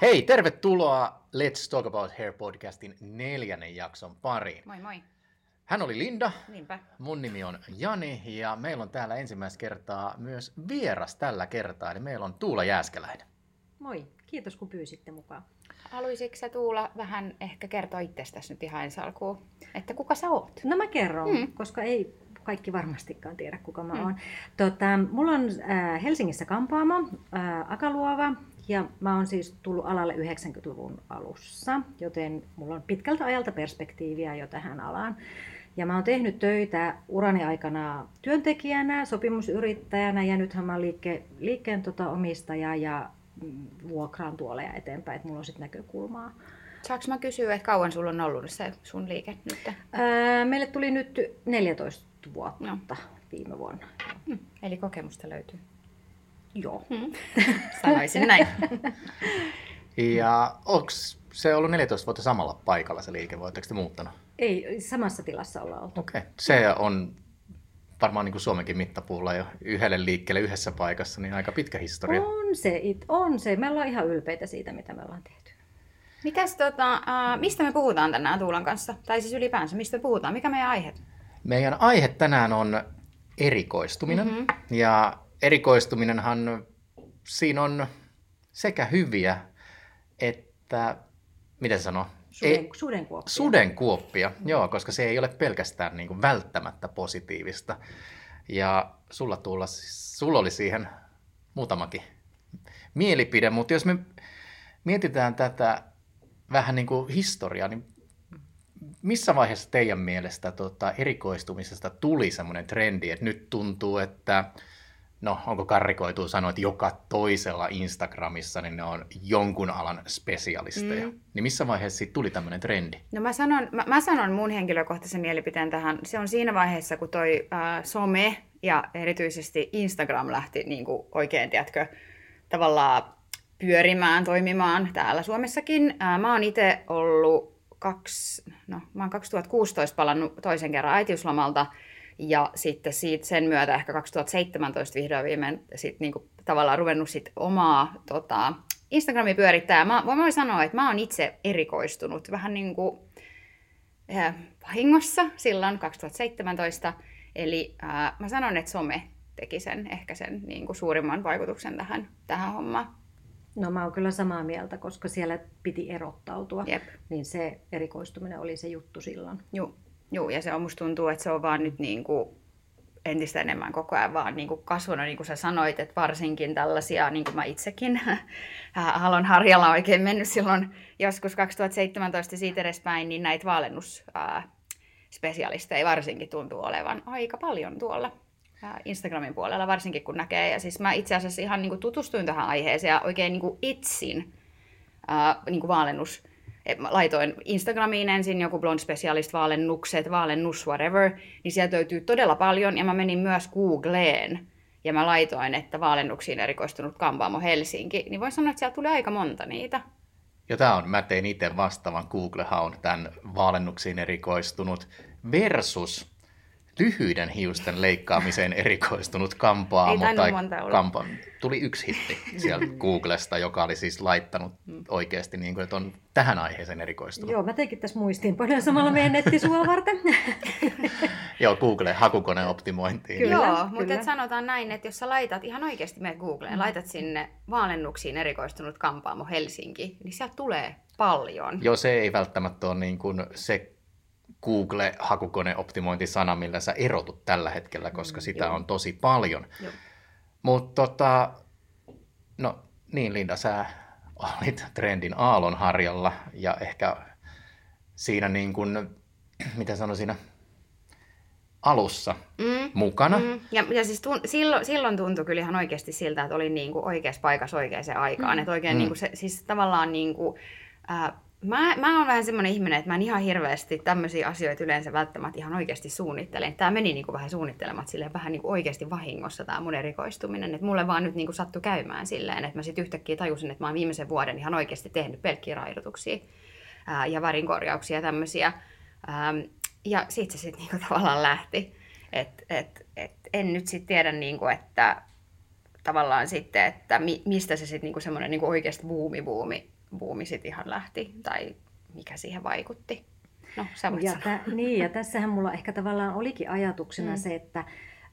Hei, tervetuloa Let's Talk About Hair podcastin neljännen jakson pariin. Moi moi. Hän oli Linda, Niinpä. mun nimi on Jani ja meillä on täällä ensimmäistä kertaa myös vieras tällä kertaa, eli meillä on Tuula Jääskeläinen. Moi, kiitos kun pyysitte mukaan. Haluaisitko sä Tuula vähän ehkä kertoa itsestäsi nyt ihan ensi alkuun, että kuka sä oot? No mä kerron, Mm. mm. koska ei kaikki varmastikaan tiedä, kuka mä Mm. oon. Tota, mulla on äh, Helsingissä kampaamo, äh, Akaluova, ja mä oon siis tullut alalle 90-luvun alussa, joten mulla on pitkältä ajalta perspektiiviä jo tähän alaan. Ja mä oon tehnyt töitä urani aikana työntekijänä, sopimusyrittäjänä ja nythän mä oon liikke, liikkeen tota, omistaja ja mm, vuokraan tuoleja eteenpäin, että mulla on sitten näkökulmaa. Saanko mä kysyä, että kauan sulla on ollut se sun liike nyt? Ää, meille tuli nyt 14 vuotta No. viime vuonna. Hmm. Eli kokemusta löytyy. Joo. Hmm. Sanoisin näin. Ja onko se ollut 14 vuotta samalla paikalla se liike, vai oletteko te muuttanut? Ei, samassa tilassa ollaan oltu. Okei, okay. se on varmaan niin kuin Suomenkin mittapuulla jo yhdelle liikkeelle yhdessä paikassa, niin aika pitkä historia. On se, it, on se. Me ollaan ihan ylpeitä siitä, mitä me ollaan tehty. Mitäs tota, äh, mistä me puhutaan tänään Tuulan kanssa? Tai siis ylipäänsä, mistä me puhutaan? Mikä meidän aihe? Meidän aihe tänään on erikoistuminen. Mhm. Mm-hmm. Ja erikoistuminenhan, siinä on sekä hyviä että, miten se sanoo? Suden, Ei- sudenkuoppia. Sudenkuoppia, joo, koska se ei ole pelkästään niin kuin välttämättä positiivista. Ja sulla, tulla, sulla oli siihen muutamakin mielipide, mutta jos me mietitään tätä vähän niin kuin historiaa, niin missä vaiheessa teidän mielestä tota, erikoistumisesta tuli semmoinen trendi, että nyt tuntuu, että no onko karrikoituu sanoa, että joka toisella Instagramissa niin ne on jonkun alan spesialisteja. Mm. Niin missä vaiheessa siitä tuli tämmöinen trendi? No mä sanon, mä, mä sanon mun henkilökohtaisen mielipiteen tähän. Se on siinä vaiheessa, kun toi äh, some ja erityisesti Instagram lähti niin kuin oikein, tiedätkö, tavallaan pyörimään, toimimaan täällä Suomessakin. Äh, mä oon itse ollut kaksi, no mä oon 2016 palannut toisen kerran äitiyslomalta ja sitten siitä sen myötä ehkä 2017 vihdoin viimein sit niinku tavallaan ruvennut sit omaa tota, Instagramia pyörittää. Mä, mä voin sanoa, että mä oon itse erikoistunut vähän niin kuin äh, vahingossa silloin 2017. Eli äh, mä sanon, että some teki sen, ehkä sen niin kuin suurimman vaikutuksen tähän, tähän hommaan. No mä oon kyllä samaa mieltä, koska siellä piti erottautua. Jep. Niin se erikoistuminen oli se juttu silloin. Juu, juu, ja se on musta tuntuu, että se on vaan nyt niin kuin entistä enemmän koko ajan vaan niin kuin kasvanut, niin kuin sä sanoit, että varsinkin tällaisia, niin kuin mä itsekin, Halon Harjalla on oikein mennyt silloin joskus 2017 siitä edespäin, niin näitä vaalennusspesialisteja varsinkin tuntuu olevan aika paljon tuolla Instagramin puolella, varsinkin kun näkee. Ja siis mä itse asiassa ihan niin kuin tutustuin tähän aiheeseen ja oikein niin kuin etsin ää, niin kuin vaalennus mä laitoin Instagramiin ensin joku blond specialist, vaalennukset, vaalennus, whatever, niin sieltä löytyy todella paljon, ja mä menin myös Googleen, ja mä laitoin, että vaalennuksiin erikoistunut kampaamo Helsinki, niin voin sanoa, että sieltä tuli aika monta niitä. Ja tämä on, mä tein itse vastaavan Google-haun tämän vaalennuksiin erikoistunut versus lyhyiden hiusten leikkaamiseen erikoistunut kampaamo. Ei tai monta kampa, tuli yksi hitti sieltä Googlesta, joka oli siis laittanut oikeasti, niin kuin, että on tähän aiheeseen erikoistunut. Joo, mä teinkin tässä muistiinpanoja samalla meidän nettisua varten. Joo Google hakukoneoptimointiin. Kyllä, Joo, kyllä. mutta et sanotaan näin, että jos sä laitat ihan oikeasti menet Googleen, laitat sinne vaalennuksiin erikoistunut kampaamo Helsinki, niin sieltä tulee paljon. Joo, se ei välttämättä ole niin kuin se Google-hakukoneoptimointisana, millä sä erotut tällä hetkellä, koska sitä joo. on tosi paljon. Mutta tota, no niin Linda, sä olit trendin aallonharjalla ja ehkä siinä niin kuin, mitä sanoisin, siinä alussa Mm. mukana. Mm. Ja, ja siis tun, silloin, silloin tuntui kyllä ihan oikeasti siltä, että olin niinku oikeassa paikassa oikeaan aikaan. Mm. Että oikein Mm. mm. niinku se, siis tavallaan niinku, ää, mä, mä oon vähän semmoinen ihminen, että mä en ihan hirveästi tämmöisiä asioita yleensä välttämättä ihan oikeasti suunnittelen. Tämä meni niinku vähän suunnittelematta silleen vähän niinku oikeasti vahingossa tämä mun erikoistuminen. Että mulle vaan nyt niinku sattui käymään silleen, että mä sitten yhtäkkiä tajusin, että mä oon viimeisen vuoden ihan oikeasti tehnyt pelkkiä raidotuksia ää, ja värinkorjauksia ja tämmöisiä. Ja siitä se sitten niinku tavallaan lähti. Et, et, et en nyt sitten tiedä, niinku, että tavallaan sitten, että mi, mistä se sitten niinku semmoinen niinku oikeasti buumi, buumi, buumi sit ihan lähti, tai mikä siihen vaikutti. No, sä voit ja, sanoa. tä, niin, ja tässähän mulla ehkä tavallaan olikin ajatuksena mm. se, että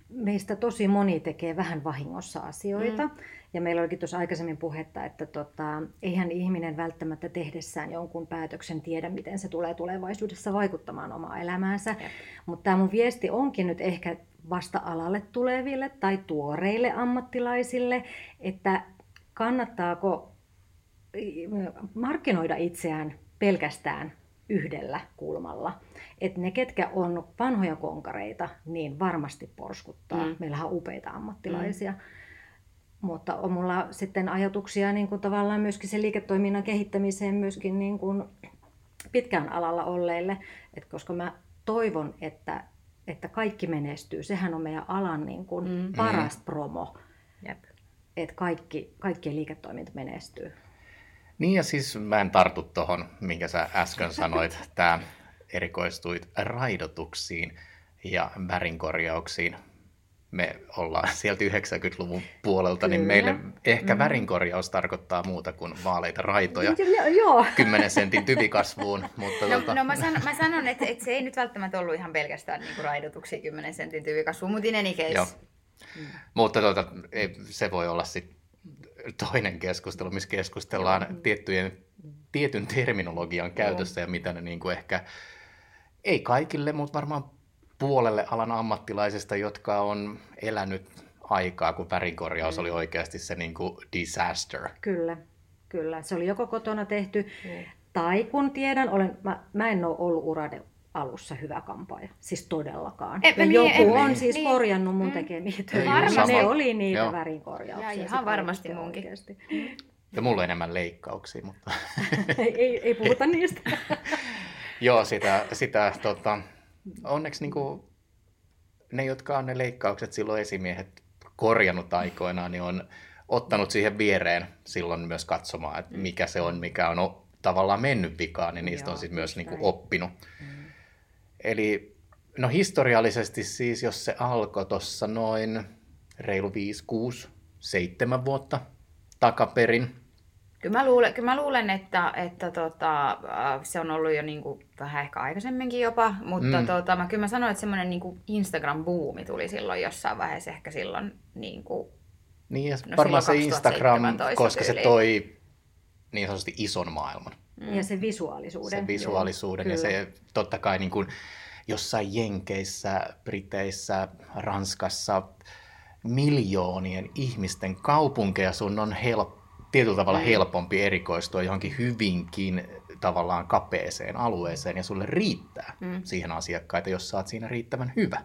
meistä tosi moni tekee vähän vahingossa asioita. Mm. Ja meillä olikin tuossa aikaisemmin puhetta, että tota, eihän ihminen välttämättä tehdessään jonkun päätöksen tiedä, miten se tulee tulevaisuudessa vaikuttamaan omaa elämäänsä. Mutta tämä mun viesti onkin nyt ehkä vasta alalle tuleville tai tuoreille ammattilaisille, että kannattaako markkinoida itseään pelkästään yhdellä kulmalla. että ne, ketkä on vanhoja konkareita, niin varmasti porskuttaa. Mm. Meillähän on upeita ammattilaisia. Mm. Mutta on mulla sitten ajatuksia niin kuin tavallaan myöskin sen liiketoiminnan kehittämiseen myöskin niin kuin pitkään alalla olleille, että koska mä toivon, että, että kaikki menestyy. Sehän on meidän alan niin kuin mm. paras mm. promo, Jep. että kaikki, kaikkien liiketoiminta menestyy. Niin ja siis mä en tartu tuohon, minkä sä äsken sanoit, tämä erikoistuit raidotuksiin ja värinkorjauksiin. Me ollaan sieltä 90-luvun puolelta, niin Kyllä. niin meille ehkä mm. värinkorjaus tarkoittaa muuta kuin vaaleita raitoja Joo. 10 sentin tyvikasvuun. Mutta no, tota... no mä, sanon, mä sanon, että, että se ei nyt välttämättä ollut ihan pelkästään niin raidotuksia 10 sentin tyvikasvuun, mutta in any case. Joo. Mm. Mutta tota, se voi olla sitten toinen keskustelu, missä keskustellaan mm. tiettyjen, tietyn terminologian käytössä ja mitä ne niin kuin ehkä, ei kaikille, mutta varmaan puolelle alan ammattilaisista, jotka on elänyt aikaa, kun värikorjaus mm. oli oikeasti se niin kuin disaster. Kyllä, kyllä. Se oli joko kotona tehty, mm. tai kun tiedän, olen, mä, mä en ole ollut urade alussa hyvä kampaaja. Siis todellakaan. En, ja niin, joku en, on niin, siis niin. korjannut mun mm. tekemiä töitä. Ne oli niitä Joo. värinkorjauksia. Ja ihan varmasti munkin. Oikeasti. Ja mulla on enemmän leikkauksia, mutta... ei, ei puhuta niistä. Joo, sitä, sitä tota, onneksi niin kuin, ne, jotka on ne leikkaukset silloin esimiehet korjannut aikoinaan, niin on ottanut siihen viereen silloin myös katsomaan, että mikä se on, mikä on tavallaan mennyt vikaan, niin niistä Joo, on sitten myös niin kuin, oppinut. Mm. Eli no historiallisesti siis, jos se alkoi tuossa noin reilu 5, 6, 7 vuotta takaperin. Kyllä mä luulen, kyllä mä luulen että, että tota, äh, se on ollut jo niin kuin, vähän ehkä aikaisemminkin jopa, mutta mm. tota, mä, kyllä mä sanoin, että semmoinen niin Instagram-buumi tuli silloin jossain vaiheessa ehkä silloin niin kuin, niin, ja no varmaan se Instagram, koska tyyliin. se toi niin sanotusti ison maailman. Mm. Ja se visuaalisuuden. Se visuaalisuuden Joo, ja se totta kai niin kuin jossain Jenkeissä, Briteissä, Ranskassa miljoonien ihmisten kaupunkeja sun on help, tietyllä tavalla mm. helpompi erikoistua johonkin hyvinkin tavallaan kapeeseen alueeseen ja sulle riittää mm. siihen asiakkaita, jos oot siinä riittävän hyvä.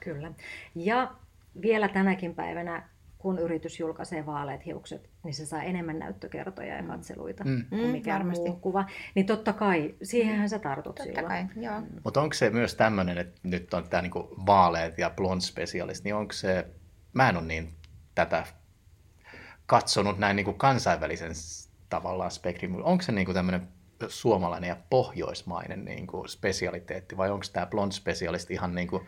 Kyllä. Ja vielä tänäkin päivänä kun yritys julkaisee vaaleat hiukset, niin se saa enemmän näyttökertoja ja mm. katseluita mm. kuin mm, mikään Varmasti. muu kuva. Niin totta kai, siihenhän sä tartut totta silloin. Kai, joo. Mm. Mutta onko se myös tämmöinen, että nyt on tämä niinku vaaleet ja blond specialist, niin onko se, mä en ole niin tätä katsonut näin niinku kansainvälisen tavallaan spektrin, onko se niinku tämmöinen suomalainen ja pohjoismainen niinku spesialiteetti vai onko tämä blond specialist ihan niinku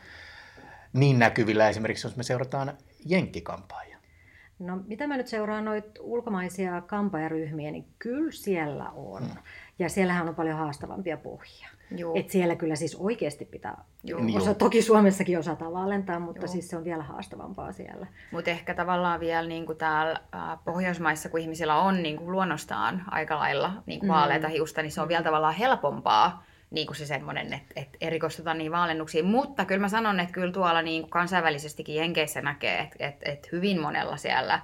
niin näkyvillä esimerkiksi, jos me seurataan jenkkikampaajia? No mitä mä nyt seuraan noita ulkomaisia kampaajaryhmiä, niin kyllä siellä on. Hmm. Ja siellähän on paljon haastavampia pohjia. Joo. Et siellä kyllä siis oikeasti pitää, Joo. Niin osa, toki Suomessakin osataan valentaa, mutta Joo. siis se on vielä haastavampaa siellä. Mutta ehkä tavallaan vielä niin kuin täällä Pohjoismaissa, kun ihmisillä on niin kuin luonnostaan aika lailla niin kuin mm. vaaleita hiusta, niin se on vielä tavallaan helpompaa niin kuin se semmoinen, että, että erikoistutaan niin valennuksiin. Mutta kyllä mä sanon, että kyllä tuolla niin kuin kansainvälisestikin Jenkeissä näkee, että, että, että hyvin monella siellä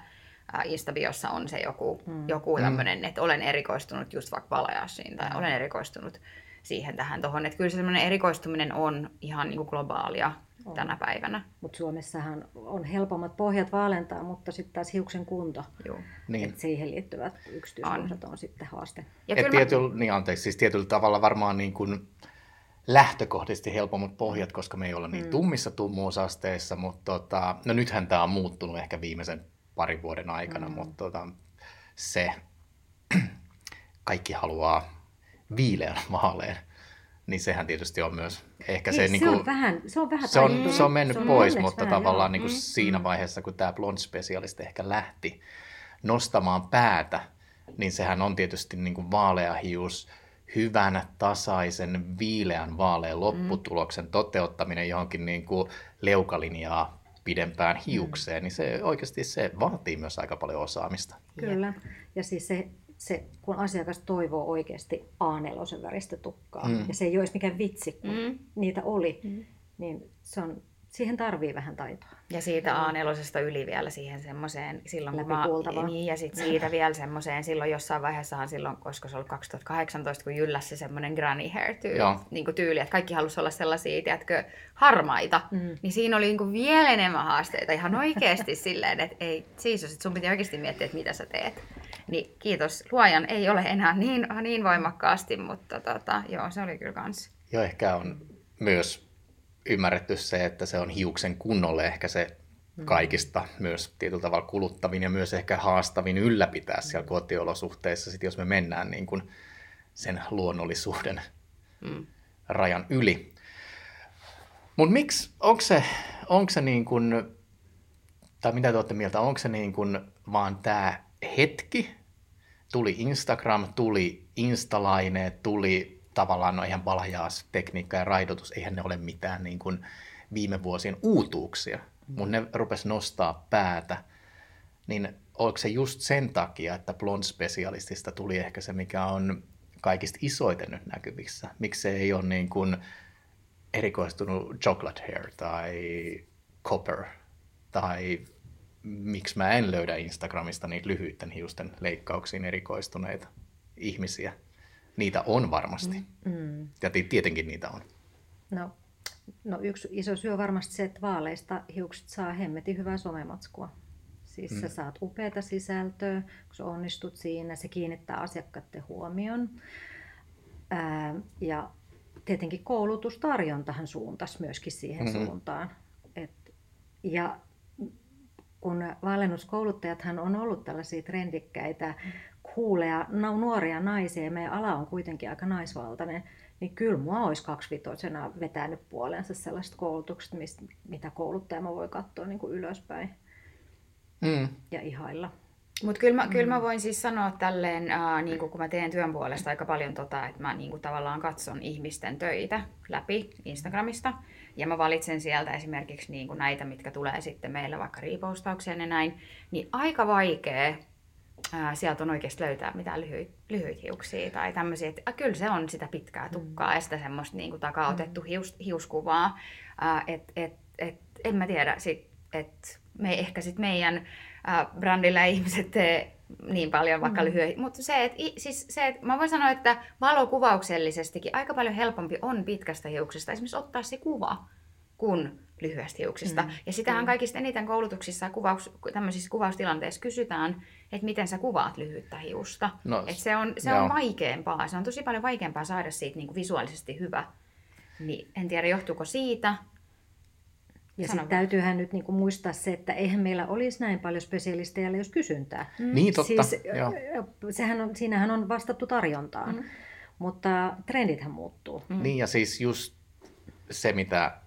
Instabiossa on se joku, mm. joku tämmöinen, että olen erikoistunut just vaikka valajassiin tai mm. olen erikoistunut siihen tähän tuohon. Että kyllä se semmoinen erikoistuminen on ihan niin kuin globaalia on. tänä päivänä. Mutta Suomessahan on helpommat pohjat vaalentaa, mutta sitten taas hiuksen kunto. Joo. Niin. Et siihen liittyvät yksityiskohdat on. on sitten haaste. Ja Et tietyllä, mä... niin anteeksi, siis tietyllä tavalla varmaan niin kuin lähtökohdisesti helpommat pohjat, koska me ei olla niin mm. tummissa tummuusasteissa, mutta tota, no nythän tämä on muuttunut ehkä viimeisen parin vuoden aikana, mm. mutta tota, se kaikki haluaa viileän maaleen niin sehän tietysti on myös ehkä Niin, se, se, niin kuin, on vähän, se on vähän se, on, se on mennyt Se on pois, mutta vähän, tavallaan joo. niin kuin Mm, siinä mm. vaiheessa, kun tämä blond specialist ehkä lähti nostamaan päätä, niin sehän on tietysti niin kuin vaaleahius, hyvän, tasaisen, viileän vaalean lopputuloksen toteuttaminen johonkin niin kuin leukalinjaa pidempään hiukseen, niin se oikeasti se vaatii myös aika paljon osaamista. Kyllä. Ja siis se, se, kun asiakas toivoo oikeasti A4 väristä tukkaa, Mm. ja se ei olisi mikään vitsi, kun Mm. niitä oli, Mm. niin se on, siihen tarvii vähän taitoa. Ja siitä A4 yli vielä siihen semmoiseen, silloin kun mä, niin, ja sitten siitä vielä semmoiseen, silloin jossain vaiheessahan silloin, koska se oli 2018, kun jylläsi se semmoinen granny hair tyyli, Joo. niin kuin tyyli, että kaikki halusi olla sellaisia, tiedätkö, harmaita, Mm. niin siinä oli niin kuin vielä enemmän haasteita ihan oikeasti silleen, että ei, siis että sun piti oikeasti miettiä, että mitä sä teet. Niin kiitos luojan, ei ole enää niin, niin voimakkaasti, mutta tota, joo, se oli kyllä kans. Ja ehkä on myös ymmärretty se, että se on hiuksen kunnolle ehkä se kaikista myös tietyllä tavalla kuluttavin ja myös ehkä haastavin ylläpitää siellä kotiolosuhteissa, sit jos me mennään niin kuin sen luonnollisuuden Mm. rajan yli. Mutta miksi, onko se, onko se niin kuin, tai mitä te olette mieltä, onko se niin kuin vaan tämä hetki, tuli Instagram, tuli Instalaineet, tuli tavallaan no ihan valjaas tekniikka ja raidotus, eihän ne ole mitään niin kuin viime vuosien uutuuksia, mutta ne rupes nostaa päätä, niin onko se just sen takia, että blond specialistista tuli ehkä se, mikä on kaikista isoiten nyt näkyvissä? Miksi se ei ole niin kuin erikoistunut chocolate hair tai copper tai miksi mä en löydä Instagramista niitä lyhyiden hiusten leikkauksiin erikoistuneita ihmisiä. Niitä on varmasti. Mm. Ja ti- tietenkin niitä on. No, no yksi iso syy on varmasti se, että vaaleista hiukset saa hemmetin hyvää somematskua. Siis mm. sä saat upeata sisältöä, kun sä onnistut siinä, se kiinnittää asiakkaiden huomion. Ää, ja tietenkin koulutustarjontahan suuntas myöskin siihen Mhm. mm-hmm. suuntaan. Et, ja kun valennuskouluttajathan on ollut tällaisia trendikkäitä, kuuleja, nuoria naisia, ja meidän ala on kuitenkin aika naisvaltainen, niin kyllä mua olisi kaksivitosena vetänyt puolensa sellaista koulutuksesta, mistä, mitä kouluttaja mä voi katsoa niin kuin ylöspäin Mm. ja ihailla. Mutta kyllä, mä, kyllä mä voin siis sanoa tälleen, äh, niin kun mä teen työn puolesta aika paljon tota, että mä niin kuin tavallaan katson ihmisten töitä läpi Instagramista. Ja mä valitsen sieltä esimerkiksi niin kuin näitä, mitkä tulee sitten meillä vaikka riipostaukseen ja näin. Niin aika vaikea ää, sieltä on oikeasti löytää mitään lyhyitä, lyhyitä hiuksia tai tämmöisiä. Että, kyllä se on sitä pitkää tukkaa ja sitä semmoista niin kuin takaa otettu hius, hiuskuvaa. Että et, et, en mä tiedä, sit, et me ehkä sit meidän brändillä ei ihmiset tee niin paljon vaikka mm. lyhyitä. Mutta se, että siis se, et mä voin sanoa, että valokuvauksellisestikin aika paljon helpompi on pitkästä hiuksesta esimerkiksi ottaa se kuva kuin lyhyestä hiuksista. Mm, ja sitähän mm. kaikista eniten koulutuksissa ja kuvaus, tämmöisissä kuvaustilanteissa kysytään, että miten sä kuvaat lyhyttä hiusta. No, Et se on, se on vaikeampaa. Se on tosi paljon vaikeampaa saada siitä niin kuin visuaalisesti hyvä. Niin en tiedä, johtuuko siitä. Ja sitten täytyyhän nyt niinku muistaa se, että eihän meillä olisi näin paljon spesialisteja, jos kysyntää. Niin totta, Siis, joo. sehän on, siinähän on vastattu tarjontaan, Mm. mutta trendithän muuttuu. Mm. Niin ja siis just se, mitä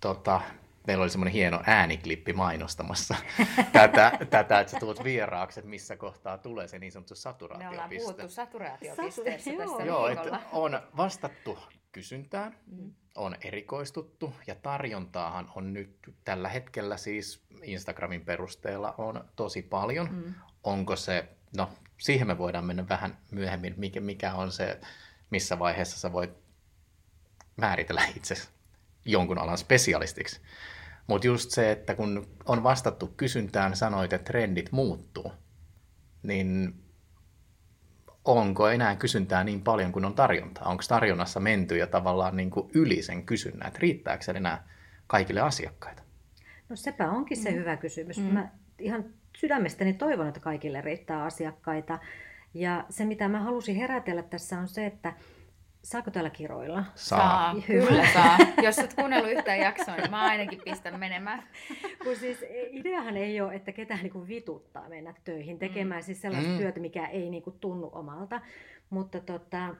tota, meillä oli semmoinen hieno ääniklippi mainostamassa tätä, tätä, että sä tuot vieraaksi, että missä kohtaa tulee se niin sanottu Me ollaan saturaatiopiste. puhuttu saturaatiopisteessä Satu- tässä Joo, viikolla. että on vastattu kysyntään, Mm. On erikoistuttu ja tarjontaahan on nyt tällä hetkellä siis Instagramin perusteella on tosi paljon. Mm. Onko se, no siihen me voidaan mennä vähän myöhemmin, mikä, mikä on se, missä vaiheessa sä voit määritellä itse jonkun alan spesialistiksi. Mutta just se, että kun on vastattu kysyntään, sanoit, että trendit muuttuu, niin onko enää kysyntää niin paljon kuin on tarjontaa? Onko tarjonnassa menty ja tavallaan niin kuin yli sen kysynnän, että riittääkö se enää kaikille asiakkaita? No sepä onkin se Mm. hyvä kysymys. Mm. Mä ihan sydämestäni toivon, että kaikille riittää asiakkaita. Ja se, mitä mä halusin herätellä tässä on se, että saako täällä kiroilla? Saa, Hyvä. kyllä saa. Jos et kuunnellut yhtään jaksoa, niin mä ainakin pistän menemään. Kun siis ideahan ei ole, että ketään niinku vituttaa mennä töihin tekemään siis sellaista Mm. työtä, mikä ei niinku tunnu omalta. Mutta tota,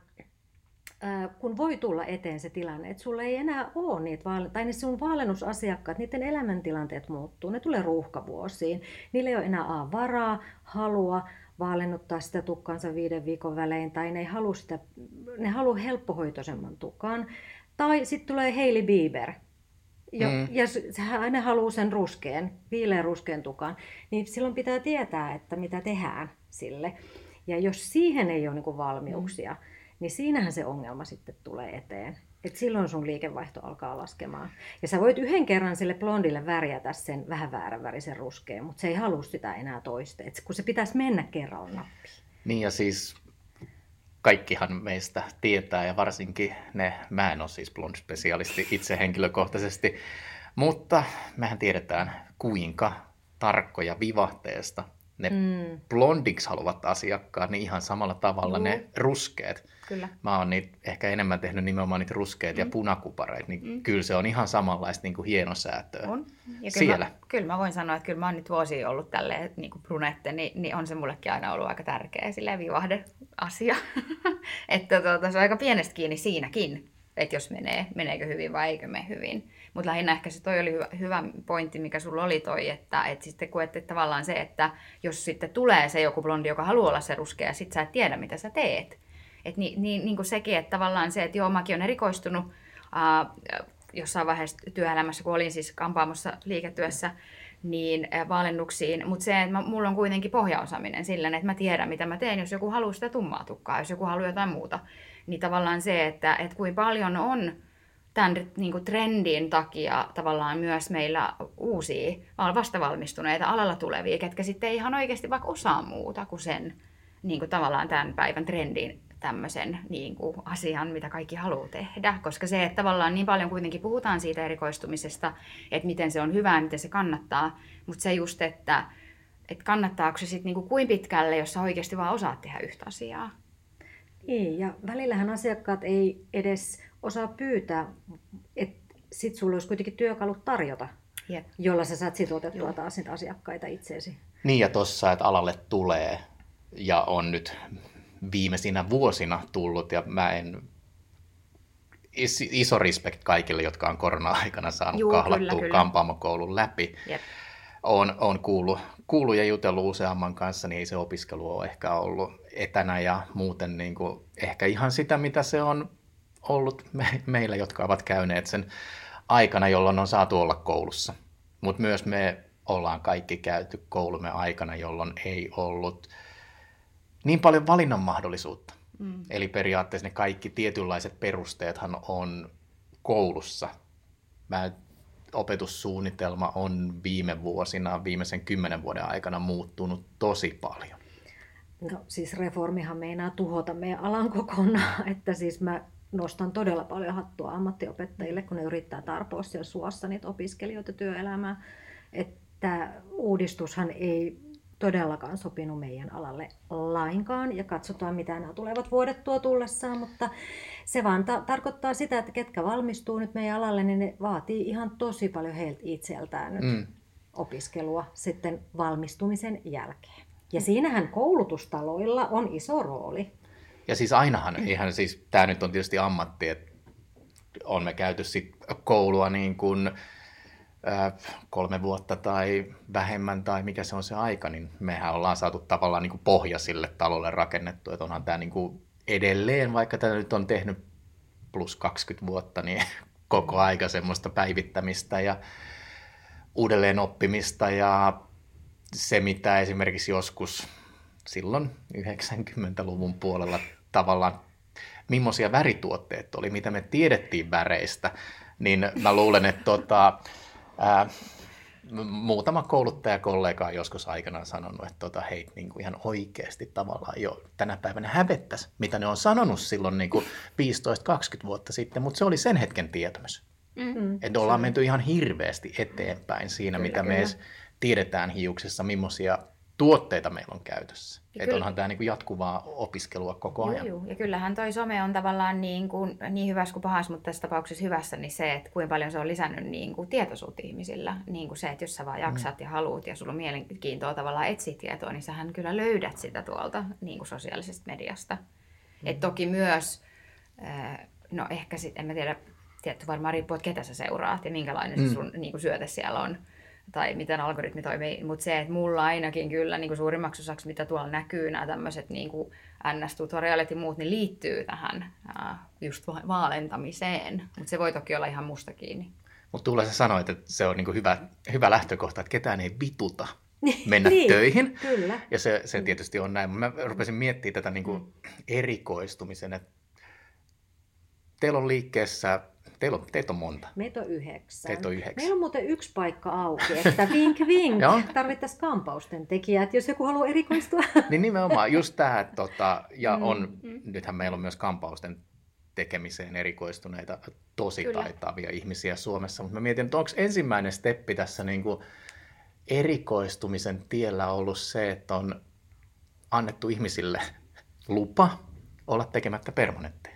kun voi tulla eteen se tilanne, että sulla ei enää ole niitä, tai ne sun vaalennusasiakkaat, niiden elämäntilanteet muuttuu, ne tulee ruuhkavuosiin. Niillä ei ole enää A, varaa, halua vaalennuttaa sitä tukkaansa viiden viikon välein, tai ne ei halua sitä, ne haluaa helppohoitoisemman tukan. Tai sitten tulee Hailey Bieber, jo, mm. ja hän aina haluaa sen ruskeen, viileän ruskeen tukan, niin silloin pitää tietää, että mitä tehdään sille. Ja jos siihen ei ole niin valmiuksia, mm. niin siinähän se ongelma sitten tulee eteen. Et silloin sun liikevaihto alkaa laskemaan. Ja sä voit yhden kerran sille blondille värjätä sen vähän väärän värisen ruskeen, mutta se ei halua sitä enää toista. Et kun se pitäisi mennä kerralla nappiin. Niin ja siis kaikkihan meistä tietää ja varsinkin ne, mä en ole siis blond-spesialisti itse henkilökohtaisesti, mutta mehän tiedetään kuinka tarkkoja vivahteesta ne mm. blondiksi haluavat asiakkaat, niin ihan samalla tavalla Juu. ne ruskeet. Kyllä. Mä oon niitä ehkä enemmän tehnyt nimenomaan niitä ruskeita mm. ja punakupareita, niin mm. kyllä se on ihan samanlaista niin kuin hienosäätöä on. Ja siellä. Kyllä mä, kyllä mä voin sanoa, että kyllä mä oon nyt vuosia ollut tälleen niin kuin brunette, niin, niin on se mullekin aina ollut aika tärkeä silleen vivahde asia. että tuota, se on aika pienestä kiinni siinäkin, että jos menee, meneekö hyvin vai eikö mene hyvin. Mutta lähinnä ehkä se toi oli hyvä, hyvä pointti, mikä sulla oli toi, että, että sitten kun että tavallaan se, että jos sitten tulee se joku blondi, joka haluaa olla se ruskea, sitten sä et tiedä, mitä sä teet. Et niin, niin, niin kuin sekin, että tavallaan se, että joo, mäkin on erikoistunut äh, jossain vaiheessa työelämässä, kun olin siis kampaamossa liiketyössä, niin vaalennuksiin, mutta se, että mä, mulla on kuitenkin pohjaosaaminen sillä, että mä tiedän, mitä mä teen, jos joku haluaa sitä tummaa tukkaa, jos joku haluaa jotain muuta. Niin tavallaan se, että, että kuinka paljon on tämän niin kuin trendin takia tavallaan myös meillä uusia vastavalmistuneita alalla tulevia, ketkä sitten ei ihan oikeasti vaikka osaa muuta kuin sen niin kuin tavallaan tämän päivän trendin tämmöisen niin kuin asian, mitä kaikki haluaa tehdä. Koska se, että tavallaan niin paljon kuitenkin puhutaan siitä erikoistumisesta, että miten se on hyvää, miten se kannattaa, mutta se just, että, että kannattaako se sitten niin kuin kuin pitkälle, jos sä oikeasti vaan osaat tehdä yhtä asiaa. Niin, ja välillähän asiakkaat ei edes osaa pyytää, että sit sulla olisi kuitenkin työkalut tarjota, yep. jolla sä saat sitoutettua Joo. taas niitä asiakkaita itseesi. Niin ja tossa, että alalle tulee ja on nyt viimeisinä vuosina tullut ja mä en iso respect kaikille, jotka on korona-aikana saanut Juu, kahlattua kyllä, kampaamokoulun läpi. Yep. Olen, olen kuullut, kuullut ja jutellut useamman kanssa, niin ei se opiskelu ole ehkä ollut etänä ja muuten niin kuin, ehkä ihan sitä, mitä se on ollut me, meillä, jotka ovat käyneet sen aikana, jolloin on saatu olla koulussa. Mutta myös me ollaan kaikki käyty koulumme aikana, jolloin ei ollut niin paljon valinnan mahdollisuutta. Mm. Eli periaatteessa ne kaikki tietynlaiset perusteethan on koulussa. Mä, opetussuunnitelma on viime vuosina, viimeisen kymmenen vuoden aikana muuttunut tosi paljon. No siis reformihan meinaa tuhota meidän alan kokonaan, että siis mä nostan todella paljon hattua ammattiopettajille, kun ne yrittää tarpoa siellä suossa niitä opiskelijoita työelämään. Että uudistushan ei todellakaan sopinut meidän alalle lainkaan ja katsotaan mitä nämä tulevat vuodet tuo tullessaan, mutta se vaan ta- tarkoittaa sitä, että ketkä valmistuu nyt meidän alalle, niin ne vaatii ihan tosi paljon heiltä itseltään nyt mm. opiskelua sitten valmistumisen jälkeen. Ja siinähän koulutustaloilla on iso rooli. Ja siis ainahan, ihan siis, tämä nyt on tietysti ammatti, että on me käyty sit koulua niin kuin, äh, kolme vuotta tai vähemmän tai mikä se on se aika, niin mehän ollaan saatu tavallaan niin kuin pohja sille talolle rakennettu, että onhan tämä niin kuin edelleen, vaikka tämä nyt on tehnyt plus 20 vuotta, niin koko aika semmoista päivittämistä ja uudelleen oppimista ja se, mitä esimerkiksi joskus silloin 90-luvun puolella tavallaan, millaisia värituotteet oli, mitä me tiedettiin väreistä, niin mä luulen, että tota, ää, muutama kouluttajakollega on joskus aikanaan sanonut, että tota, hei, niin kuin ihan oikeasti tavallaan jo tänä päivänä hävettäisi, mitä ne on sanonut silloin niin kuin 15-20 vuotta sitten, mutta se oli sen hetken tietämys. Mm-hmm. Että ollaan menty ihan hirveästi eteenpäin siinä, kyllä, mitä kyllä. me edes tiedetään hiuksessa, millaisia tuotteita meillä on käytössä. Että onhan tämä niinku jatkuvaa opiskelua koko ajan. Joo, joo. Ja kyllähän toi some on tavallaan niin, kuin, niin hyvässä kuin pahassa, mutta tässä tapauksessa hyvässä, niin se, että kuinka paljon se on lisännyt niin kuin tietoisuutta ihmisillä. Niin kuin se, että jos sä vaan jaksat mm. ja haluat ja sulla on mielenkiintoa tavallaan etsiä tietoa, niin sähän kyllä löydät sitä tuolta niin kuin sosiaalisesta mediasta. Mm. Et toki myös no ehkä sitten, en mä tiedä, tietty varmaan riippuu, että ketä sä seuraat ja minkälainen mm. se sun niin kuin syöte siellä on tai miten algoritmi toimii, mutta se, että mulla ainakin kyllä niin kuin suurimmaksi osaksi, mitä tuolla näkyy, nämä tämmöiset niin NS-tutorialit ja muut, niin liittyy tähän ää, just vaalentamiseen, mutta se voi toki olla ihan musta kiinni. Mutta Tuula sä sanoit, että se on niin hyvä, hyvä lähtökohta, että ketään ei vituta mennä niin, töihin. Kyllä. Ja se, se tietysti on näin. Mä rupesin miettimään tätä niin kuin erikoistumisen, että teillä on liikkeessä Teillä on, teitä on monta. Meitä on yhdeksän. Teitä on yhdeksän. Meillä on muuten yksi paikka auki, että vink vink, tarvittaisiin kampausten tekijät, jos joku haluaa erikoistua. niin nimenomaan, just tämä, tota, ja mm, on, mm. nythän meillä on myös kampausten tekemiseen erikoistuneita, tosi Kyllä. taitavia ihmisiä Suomessa, mutta mä mietin, että onko ensimmäinen steppi tässä niin kuin erikoistumisen tiellä ollut se, että on annettu ihmisille lupa olla tekemättä permanentteja?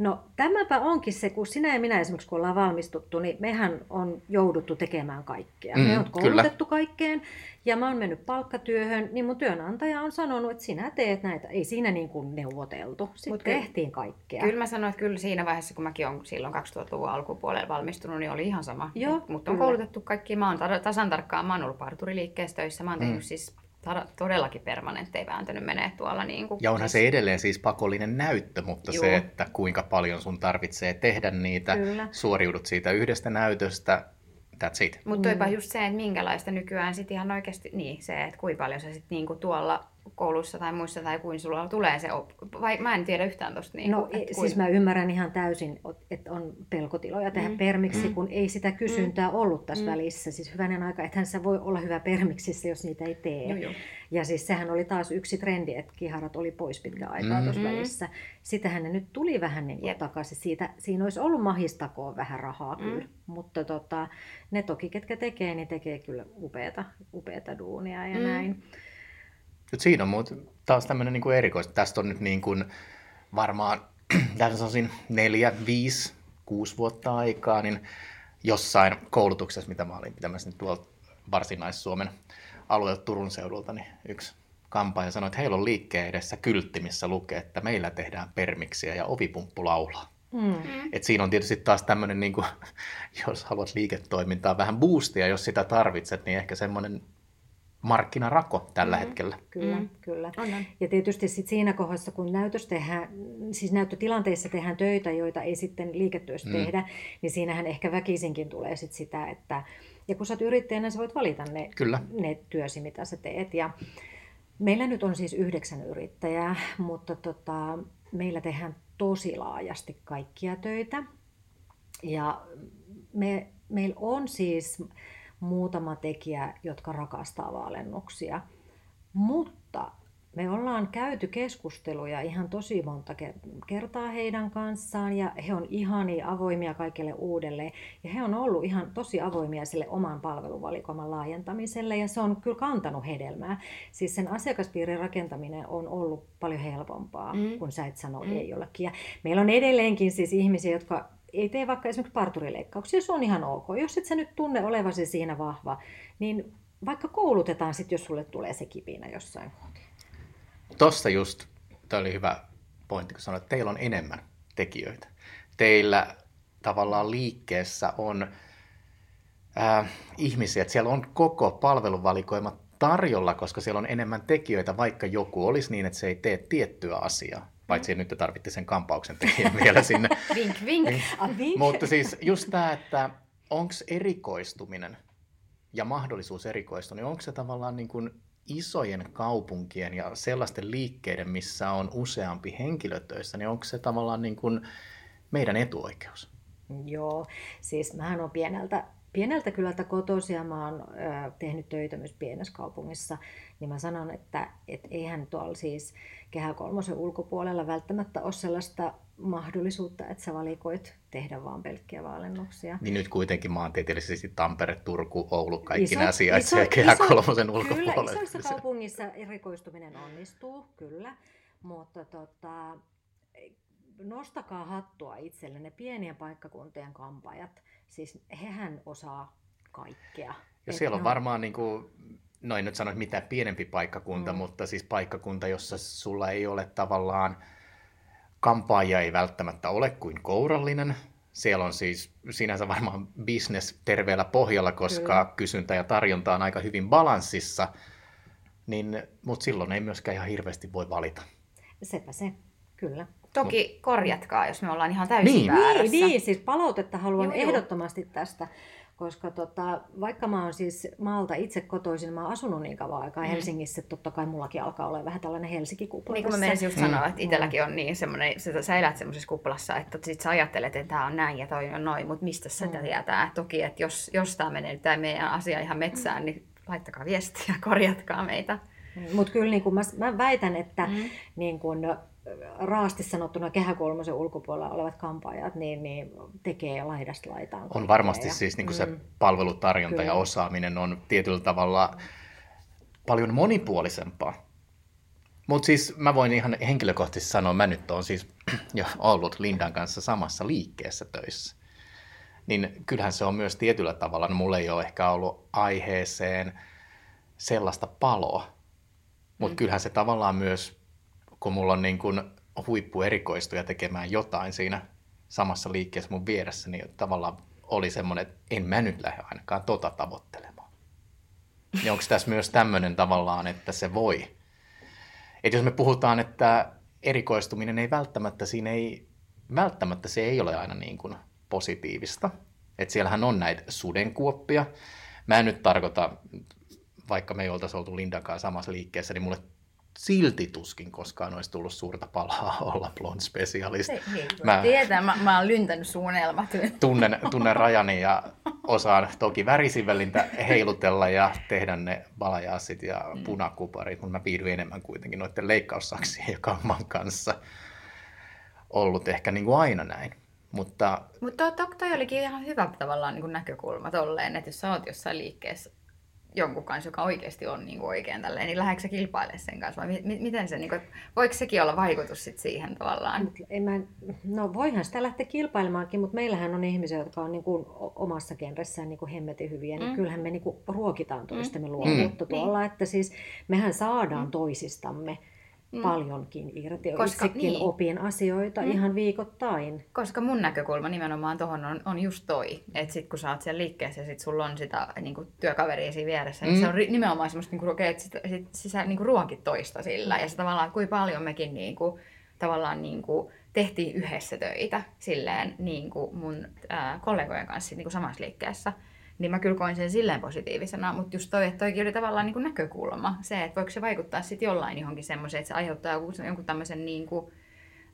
No tämäpä onkin se, kun sinä ja minä esimerkiksi kun ollaan valmistuttu, niin mehän on jouduttu tekemään kaikkea. Mm, me on koulutettu kyllä. kaikkeen ja mä oon mennyt palkkatyöhön, niin mun työnantaja on sanonut, että sinä teet näitä. Ei siinä niin kuin neuvoteltu. Sitten Mut tehtiin kaikkea. Kyllä mä sanoin, että kyllä siinä vaiheessa, kun mäkin olen silloin 2000-luvun alkupuolella valmistunut, niin oli ihan sama. Joo, Mutta on koulutettu kaikki. Mä oon tasan tarkkaan, mä oon ollut parturiliikkeessä töissä. Mä oon tehnyt mm. siis todellakin permanentteja vääntynyt menee tuolla. Niin kuin ja onhan se edelleen siis pakollinen näyttö, mutta Juu. se, että kuinka paljon sun tarvitsee tehdä niitä, Kyllä. suoriudut siitä yhdestä näytöstä, that's it. Mutta toipa mm. just se, että minkälaista nykyään sitten ihan oikeasti, niin se, että kuinka paljon sä sitten niinku tuolla koulussa tai muissa tai kuin sulla tulee se, op... vai mä en tiedä yhtään tosta. Niin no kuin, siis mä ymmärrän ihan täysin, että on pelkotiloja tehdä mm. permiksi, mm. kun ei sitä kysyntää mm. ollut tässä mm. välissä. Siis hyvänen aika, ethän sä voi olla hyvä permiksissä, jos niitä ei tee. Joo, joo. Ja siis sehän oli taas yksi trendi, että kiharat oli pois pitkä aikaa mm. tuossa välissä. Sitähän ne nyt tuli vähän niin kuin takaisin. Siitä, siinä olisi ollut mahistakoon vähän rahaa mm. kyllä, mutta tota, ne toki, ketkä tekee, niin tekee kyllä upeata, upeata duunia ja mm. näin. Nyt siinä on muut, taas tämmöinen niin erikoista. Tästä on nyt niin kuin varmaan, tässä on neljä, viisi, kuusi vuotta aikaa, niin jossain koulutuksessa, mitä mä olin pitämässä nyt tuolta Varsinais-Suomen alueelta Turun seudulta, niin yksi kampaaja sanoi, että heillä on liikkeen edessä kyltti, missä lukee, että meillä tehdään permiksiä ja ovipumppu laulaa. Mm. Et siinä on tietysti taas tämmöinen, niin kuin, jos haluat liiketoimintaa vähän boostia, jos sitä tarvitset, niin ehkä semmoinen markkinarako tällä mm, hetkellä. Kyllä, mm. kyllä. On, on. Ja tietysti sit siinä kohdassa, kun näytös tehdään, siis näyttötilanteissa tehdään töitä, joita ei sitten liiketyössä mm. tehdä, niin siinähän ehkä väkisinkin tulee sit sitä, että ja kun sä oot yrittäjänä, sä voit valita ne, kyllä. ne työsi, mitä sä teet. Ja meillä nyt on siis yhdeksän yrittäjää, mutta tota, meillä tehdään tosi laajasti kaikkia töitä. Ja me, meillä on siis muutama tekijä, jotka rakastaa vaalennuksia. Mutta me ollaan käyty keskusteluja ihan tosi monta kertaa heidän kanssaan ja he on ihani avoimia kaikille uudelle ja he on ollut ihan tosi avoimia sille oman palveluvalikoiman laajentamiselle ja se on kyllä kantanut hedelmää. Siis sen asiakaspiirin rakentaminen on ollut paljon helpompaa, mm. kun sä et sano mm. ei jollekin. Ja meillä on edelleenkin siis ihmisiä, jotka ei tee vaikka esimerkiksi parturileikkauksia, se on ihan ok. Jos et sä nyt tunne olevasi siinä vahva, niin vaikka koulutetaan sitten, jos sulle tulee se kipinä jossain. Tossa just, tämä oli hyvä pointti, kun sanoit, että teillä on enemmän tekijöitä. Teillä tavallaan liikkeessä on äh, ihmisiä, että siellä on koko palveluvalikoima tarjolla, koska siellä on enemmän tekijöitä, vaikka joku olisi niin, että se ei tee tiettyä asiaa. Paitsi nyt tarvitte sen kampauksen tekijän vielä sinne. vink, vink. Niin. Mutta siis just tämä, että onko erikoistuminen ja mahdollisuus erikoistua, niin onko se tavallaan niin kuin isojen kaupunkien ja sellaisten liikkeiden, missä on useampi henkilötöissä, niin onko se tavallaan niin kuin meidän etuoikeus? Joo, siis mähän on pieneltä, pieneltä kylältä kotoisin ja mä oon ö, tehnyt töitä myös pienessä kaupungissa, niin mä sanon, että et eihän tuolla siis kehä kolmosen ulkopuolella välttämättä ole sellaista mahdollisuutta, että sä valikoit tehdä vaan pelkkiä vaalennuksia. Niin nyt kuitenkin maantieteellisesti Tampere, Turku, Oulu, kaikki iso, nämä sijaitsevat kehä kolmosen ulkopuolella. Kyllä, isoissa kaupungissa erikoistuminen onnistuu, kyllä, mutta tota, nostakaa hattua itsellenne pienien paikkakuntien kampajat. Siis hehän osaa kaikkea. Ja siellä on varmaan niin kuin no en nyt sano, mitä pienempi paikkakunta, mm. mutta siis paikkakunta, jossa sulla ei ole tavallaan kampaajia ei välttämättä ole kuin kourallinen. Siellä on siis sinänsä varmaan business terveellä pohjalla, koska Kyllä. kysyntä ja tarjonta on aika hyvin balanssissa, niin, mutta silloin ei myöskään ihan hirveästi voi valita. Sepä se, kyllä. Toki korjatkaa, jos me ollaan ihan täysin niin. väärässä. Niin, niin, siis palautetta haluan joo, ehdottomasti joo. tästä koska tota, vaikka mä oon siis maalta itse kotoisin, mä oon asunut niin kauan aikaa mm. Helsingissä, että totta kai mullakin alkaa olla vähän tällainen Helsinki-kupla Niin kuin mä menisin just sanoa, että itselläkin on niin semmoinen, sä elät semmoisessa kuplassa, että sit sä ajattelet, että tämä on näin ja toi on noin, mutta mistä sä mm. tietää? Toki, että jos, jos tämä menee tämä meidän asia ihan metsään, niin laittakaa viestiä, korjatkaa meitä. Mutta kyllä niin mä, mä väitän, että mm. niin kun, raasti sanottuna kehäkolmosen ulkopuolella olevat kampaajat niin, niin tekee laidasta laitaan. On varmasti ja, siis niin kuin mm, se palvelutarjonta kyllä. ja osaaminen on tietyllä tavalla paljon monipuolisempaa. Mutta siis mä voin ihan henkilökohtaisesti sanoa, mä nyt olen siis jo ollut Lindan kanssa samassa liikkeessä töissä. Niin kyllähän se on myös tietyllä tavalla, no mulla ei ole ehkä ollut aiheeseen sellaista paloa, mutta mm. kyllähän se tavallaan myös kun mulla on niin kuin huippuerikoistuja tekemään jotain siinä samassa liikkeessä mun vieressä, niin tavallaan oli semmoinen, että en mä nyt lähde ainakaan tota tavoittelemaan. Niin onko tässä myös tämmöinen tavallaan, että se voi? Että jos me puhutaan, että erikoistuminen ei välttämättä, siinä ei, välttämättä se ei ole aina niin kuin positiivista. Että siellähän on näitä sudenkuoppia. Mä en nyt tarkoita, vaikka me ei oltaisi oltu Lindakaan samassa liikkeessä, niin mulle silti tuskin koskaan olisi tullut suurta palaa olla blond specialist. Niin, mä, tietää, mä, mä oon lyntänyt suunnelmat. Tunnen, tunnen rajani ja osaan toki värisivellintä heilutella ja tehdä ne balajassit ja mm. punakuparit, mutta mä piirdyin enemmän kuitenkin noiden leikkaussaksien ja kamman kanssa ollut ehkä niin kuin aina näin. Mutta Mutta to, to, toi olikin ihan hyvä tavallaan niin kuin näkökulma tolleen, että jos sä oot jossain liikkeessä jonkun kanssa, joka oikeasti on niin kuin oikein tälleen, niin lähdetkö kilpailemaan sen kanssa vai mi- miten se, niin kuin, voiko sekin olla vaikutus sit siihen tavallaan? En mä, no voihan sitä lähteä kilpailemaankin, mutta meillähän on ihmisiä, jotka on niin kuin omassa genressään niin kuin hemmetin hyviä, niin mm. kyllähän me niin kuin ruokitaan toistemme mm. luovuutta mm. tuolla, niin. että siis mehän saadaan mm. toisistamme mm. paljonkin irti. Koska, Itsekin niin. opin asioita mm. ihan viikoittain. Koska mun näkökulma nimenomaan tuohon on, on just toi, että sit kun sä oot siellä liikkeessä ja sit sulla on sitä niin kuin, työkaveria siinä vieressä, niin mm. niin se on nimenomaan semmoista, niin kuin, että sit, sit, sit sä niin kuin, ruokit toista sillä. Ja se tavallaan, kuinka paljon mekin niin kuin, tavallaan niin kuin, tehtiin yhdessä töitä silleen niin kuin mun ää, kollegojen kanssa niin kuin samassa liikkeessä niin mä kyllä koin sen silleen positiivisena, mutta just toi, että oli tavallaan niin kuin näkökulma, se, että voiko se vaikuttaa sitten jollain johonkin semmoiseen, että se aiheuttaa jonkun tämmöisen niin kuin,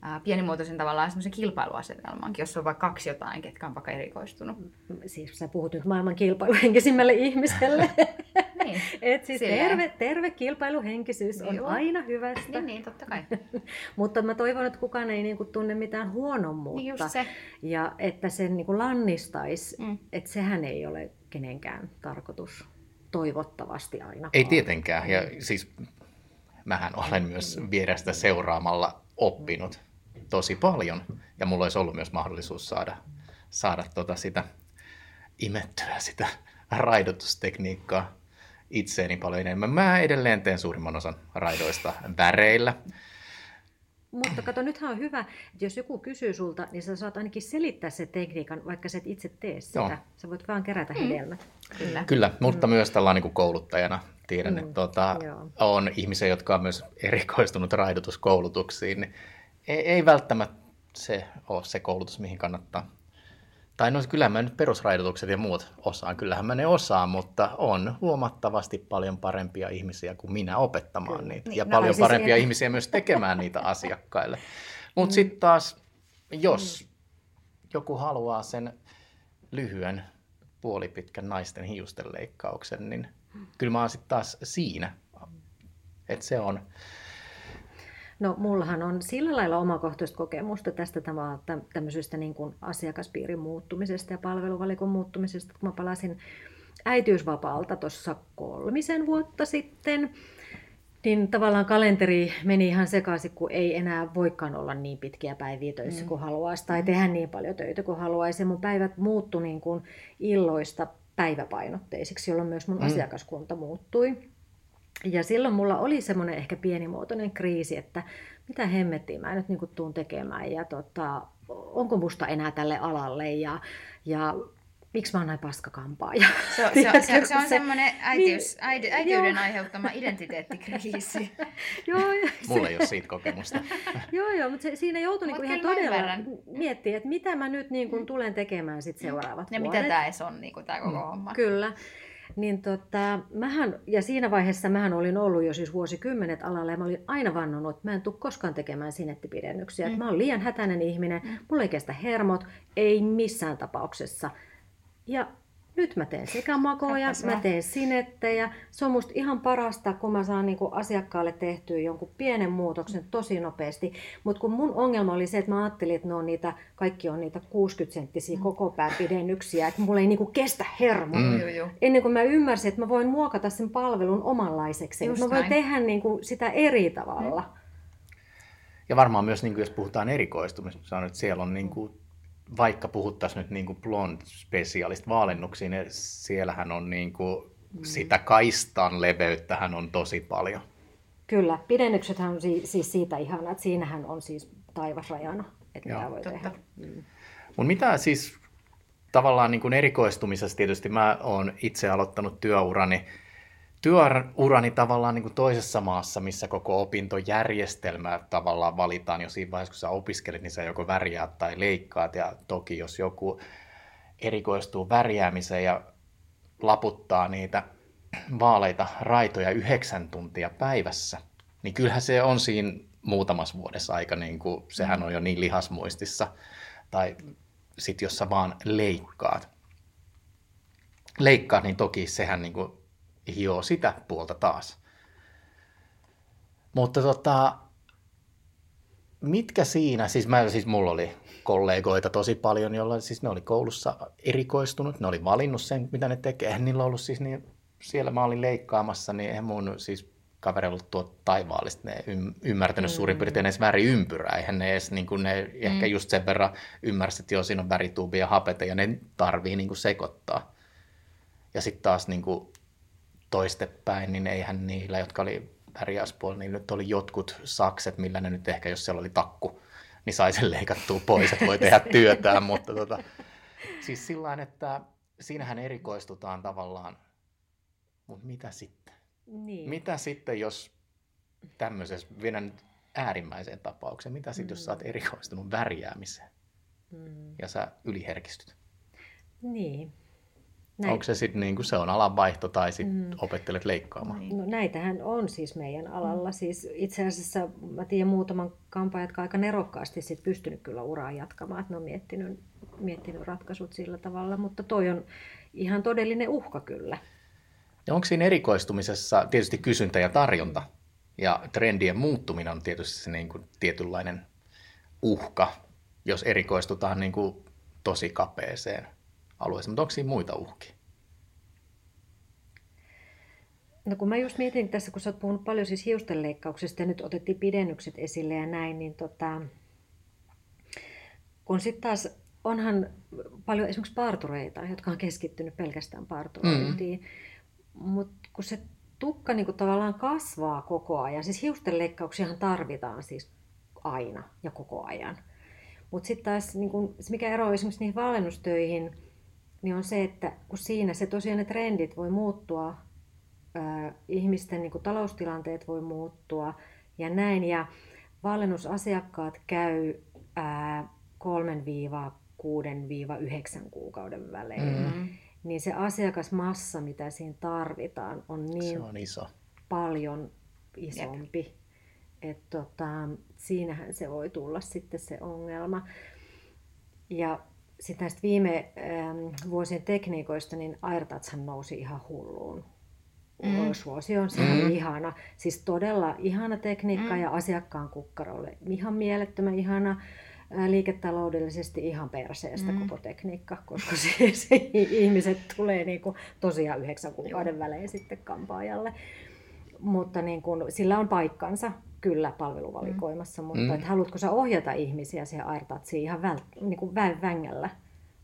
ää, pienimuotoisen tavallaan semmoisen kilpailuasetelmankin, jos on vaikka kaksi jotain, ketkä on vaikka erikoistunut. Siis sä puhut nyt maailman kilpailuhenkisimmälle ihmiselle. niin. Et siis terve, terve kilpailuhenkisyys on Joo. aina hyvästä. Niin, niin, totta kai. Mutta mä toivon, että kukaan ei niinku tunne mitään huonommuutta. Niin just se. Ja että sen niinku lannistaisi, mm. että sehän ei ole kenenkään tarkoitus toivottavasti aina. Ei tietenkään. Ja siis mähän olen myös vierestä seuraamalla oppinut tosi paljon. Ja mulla olisi ollut myös mahdollisuus saada, saada tota sitä imettyä sitä raidotustekniikkaa itseeni paljon enemmän. Mä edelleen teen suurimman osan raidoista väreillä. Mutta kato, nythän on hyvä, että jos joku kysyy sulta, niin sä saat ainakin selittää se tekniikan, vaikka sä et itse tee sitä. Joo. Sä voit vaan kerätä mm. hedelmät. Kyllä, Kyllä mutta mm. myös tällainen niin kouluttajana tiedän, mm. että tuota, on ihmisiä, jotka on myös erikoistunut raidotuskoulutuksiin, niin ei, ei välttämättä se ole se koulutus, mihin kannattaa tai no kyllä mä nyt perusraidotukset ja muut osaan, kyllähän mä ne osaan, mutta on huomattavasti paljon parempia ihmisiä kuin minä opettamaan kyllä. niitä. Niin, ja no, paljon siis parempia ihan... ihmisiä myös tekemään niitä asiakkaille. Mutta mm. sitten taas, jos mm. joku haluaa sen lyhyen puolipitkän naisten hiusten leikkauksen, niin kyllä mä oon sitten taas siinä. Että se on, No mullahan on sillä lailla omakohtaista kokemusta tästä tämmöisestä niin kuin asiakaspiirin muuttumisesta ja palveluvalikon muuttumisesta, kun mä palasin äitiysvapaalta tuossa kolmisen vuotta sitten, niin tavallaan kalenteri meni ihan sekaisin, kun ei enää voikaan olla niin pitkiä päiviä töissä mm. kuin haluaisi, tai tehdä niin paljon töitä kuin haluaisi. Ja mun päivät muuttui niin kuin illoista päiväpainotteisiksi, jolloin myös mun mm. asiakaskunta muuttui. Ja silloin mulla oli semmoinen ehkä pienimuotoinen kriisi, että mitä hemmettiä mä nyt niin tuun tekemään ja tota, onko musta enää tälle alalle ja, ja miksi mä oon näin paskakampaaja. Se, se, se, se, se on semmoinen äitiys, niin, äiti, äitiyden joo. aiheuttama identiteettikriisi. joo, Mulla ei ole siitä kokemusta. joo, joo, mutta se, siinä joutui niinku ihan todella miettimään, että mitä mä nyt niin kuin tulen tekemään sit seuraavat ja vuodet. Ja mitä tämä edes on, niin kuin tämä koko mm. homma. Kyllä. Niin tota, mähän, ja siinä vaiheessa mähän olin ollut jo siis vuosikymmenet alalla ja mä olin aina vannonut, että mä en tule koskaan tekemään sinettipidennyksiä. Mm. Mä oon liian hätäinen ihminen, mm. mulla ei kestä hermot, ei missään tapauksessa. Ja nyt mä teen sekamakoja, mä teen sinettejä. Se on musta ihan parasta, kun mä saan niinku asiakkaalle tehtyä jonkun pienen muutoksen tosi nopeasti. Mutta kun mun ongelma oli se, että mä ajattelin, että ne on niitä, kaikki on niitä 60 senttisiä mm. koko pään pidennyksiä, että mulla ei niinku kestä hermo. Mm. Ennen kuin mä ymmärsin, että mä voin muokata sen palvelun omanlaiseksi. Just mä voin näin. tehdä niinku sitä eri tavalla. Mm. Ja varmaan myös, niin kuin jos puhutaan erikoistumisesta, että siellä on niin kuin vaikka puhuttaisiin nyt niin kuin blond specialist vaalennuksiin, niin siellähän on niin kuin mm. sitä kaistan leveyttähän on tosi paljon. Kyllä, pidennyksethän on siis siitä ihana, että siinähän on siis taivasrajana, että Joo. mitä voi Totta. tehdä. Mm. Mut mitä siis tavallaan niin kuin erikoistumisessa tietysti mä oon itse aloittanut työurani työurani tavallaan niin kuin toisessa maassa, missä koko opintojärjestelmä tavallaan valitaan jo siinä vaiheessa, kun sä opiskelet, niin sä joko värjäät tai leikkaat. Ja toki jos joku erikoistuu värjäämiseen ja laputtaa niitä vaaleita raitoja yhdeksän tuntia päivässä, niin kyllähän se on siinä muutamassa vuodessa aika, niin kuin, sehän on jo niin lihasmuistissa. Tai sitten jos sä vaan leikkaat. Leikkaat, niin toki sehän niin kuin hioo sitä puolta taas. Mutta tota, mitkä siinä, siis, mä, siis mulla oli kollegoita tosi paljon, joilla siis ne oli koulussa erikoistunut, ne oli valinnut sen, mitä ne tekee. Eihän niillä ollut siis niin, siellä mä olin leikkaamassa, niin eihän mun siis kaveri ollut tuo taivaallista, ne ymmärtänyt mm. suurin piirtein edes väriympyrää, eihän ne edes niin kuin ne mm. ehkä just sen verran ymmärsi, että joo, siinä on värituubi ja hapete ja ne tarvii niin kuin sekoittaa. Ja sitten taas niin kuin toistepäin, niin eihän niillä, jotka oli pärjäyspuolella, niin nyt oli jotkut sakset, millä ne nyt ehkä, jos siellä oli takku, niin sai sen leikattua pois, että voi tehdä työtään, mutta tota, siis sillä että siinähän erikoistutaan tavallaan, mutta mitä sitten? Niin. Mitä sitten, jos tämmöisessä, vielä nyt äärimmäiseen tapaukseen, mitä sitten, mm. jos sä oot erikoistunut värjäämiseen mm. ja sä yliherkistyt? Niin, näin. Onko se sitten niin kuin se on alanvaihto tai sitten mm. opettelet leikkaamaan? No näitähän on siis meidän alalla. Mm. Siis itse asiassa mä tiedän muutaman kampan, jotka aika nerokkaasti sit pystynyt kyllä uraa jatkamaan. Että ne on miettinyt, miettinyt ratkaisut sillä tavalla, mutta toi on ihan todellinen uhka kyllä. Ja onko siinä erikoistumisessa tietysti kysyntä ja tarjonta? Ja trendien muuttuminen on tietysti se niin kuin tietynlainen uhka, jos erikoistutaan niin kuin tosi kapeeseen alueessa, mutta onko siinä muita uhkia? No kun mä just mietin tässä, kun sä oot puhunut paljon siis hiustenleikkauksesta ja nyt otettiin pidennykset esille ja näin, niin tota, kun sitten taas onhan paljon esimerkiksi partureita, jotka on keskittynyt pelkästään parturointiin, mm. mutta kun se tukka niin kuin tavallaan kasvaa koko ajan, siis hiustenleikkauksiahan tarvitaan siis aina ja koko ajan. Mutta sitten taas niin kun, se mikä ero esimerkiksi niihin valennustöihin, niin on se, että kun siinä se tosiaan ne trendit voi muuttua, äh, ihmisten niin kuin taloustilanteet voi muuttua ja näin. Ja valennusasiakkaat käy äh, 3-6-9 kuukauden välein. Mm-hmm. Niin se asiakasmassa, mitä siinä tarvitaan, on niin se on iso. paljon isompi. Että tota, siinähän se voi tulla sitten se ongelma. Ja sitten näistä viime ähm, vuosien tekniikoista, niin Airtatshan nousi ihan hulluun. Mm. Suosi on se mm. ihana. Siis todella ihana tekniikka mm. ja asiakkaan kukkarolle. Ihan mielettömän ihana äh, liiketaloudellisesti ihan perseestä mm. koko tekniikka, koska se, se ihmiset tulee niinku tosiaan yhdeksän kuukauden Joo. välein sitten kampaajalle. Mutta niin kun, sillä on paikkansa kyllä palveluvalikoimassa, mm. mutta mm. että haluatko sä ohjata ihmisiä siihen AirTouchiin ihan väl, niin kuin väen vängällä?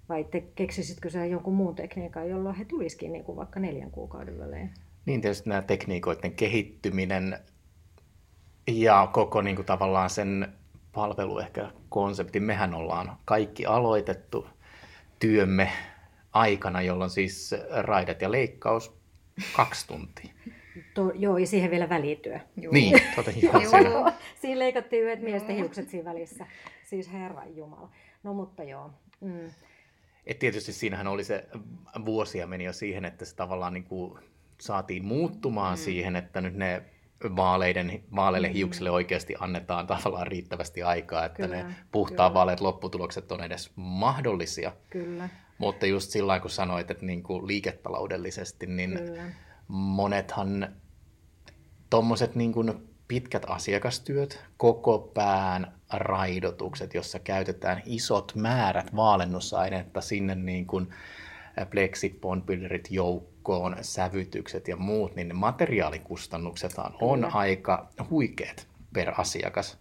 Vai te keksisitkö sä jonkun muun tekniikan, jolloin he tulisikin niin kuin vaikka neljän kuukauden välein? Niin tietysti nämä tekniikoiden kehittyminen ja koko niin kuin, tavallaan sen palvelu ehkä konsepti. Mehän ollaan kaikki aloitettu työmme aikana, jolloin siis raidet ja leikkaus kaksi tuntia. To, joo, ja siihen vielä välityö. Juu. Niin, ihan se. Juu. Siinä leikattiin yhdet miesten hiukset siinä välissä. Siis Herran Jumala. No mutta joo. Mm. Et tietysti siinähän oli se, vuosia meni jo siihen, että se tavallaan niin kuin saatiin muuttumaan mm. siihen, että nyt ne vaaleiden, vaaleille Mm. hiuksille oikeasti annetaan tavallaan riittävästi aikaa, että Kyllä, ne puhtaan kyllä. vaaleat lopputulokset on edes mahdollisia. Kyllä, Mutta just sillä kun sanoit, että niin kuin liiketaloudellisesti, niin kyllä. Monethan tuommoiset niin kuin pitkät asiakastyöt, koko pään raidotukset, jossa käytetään isot määrät vaalennusainetta sinne niin kuin pleksipondpillerit joukkoon, sävytykset ja muut, niin ne materiaalikustannukset on Kyllä. aika huikeat per asiakas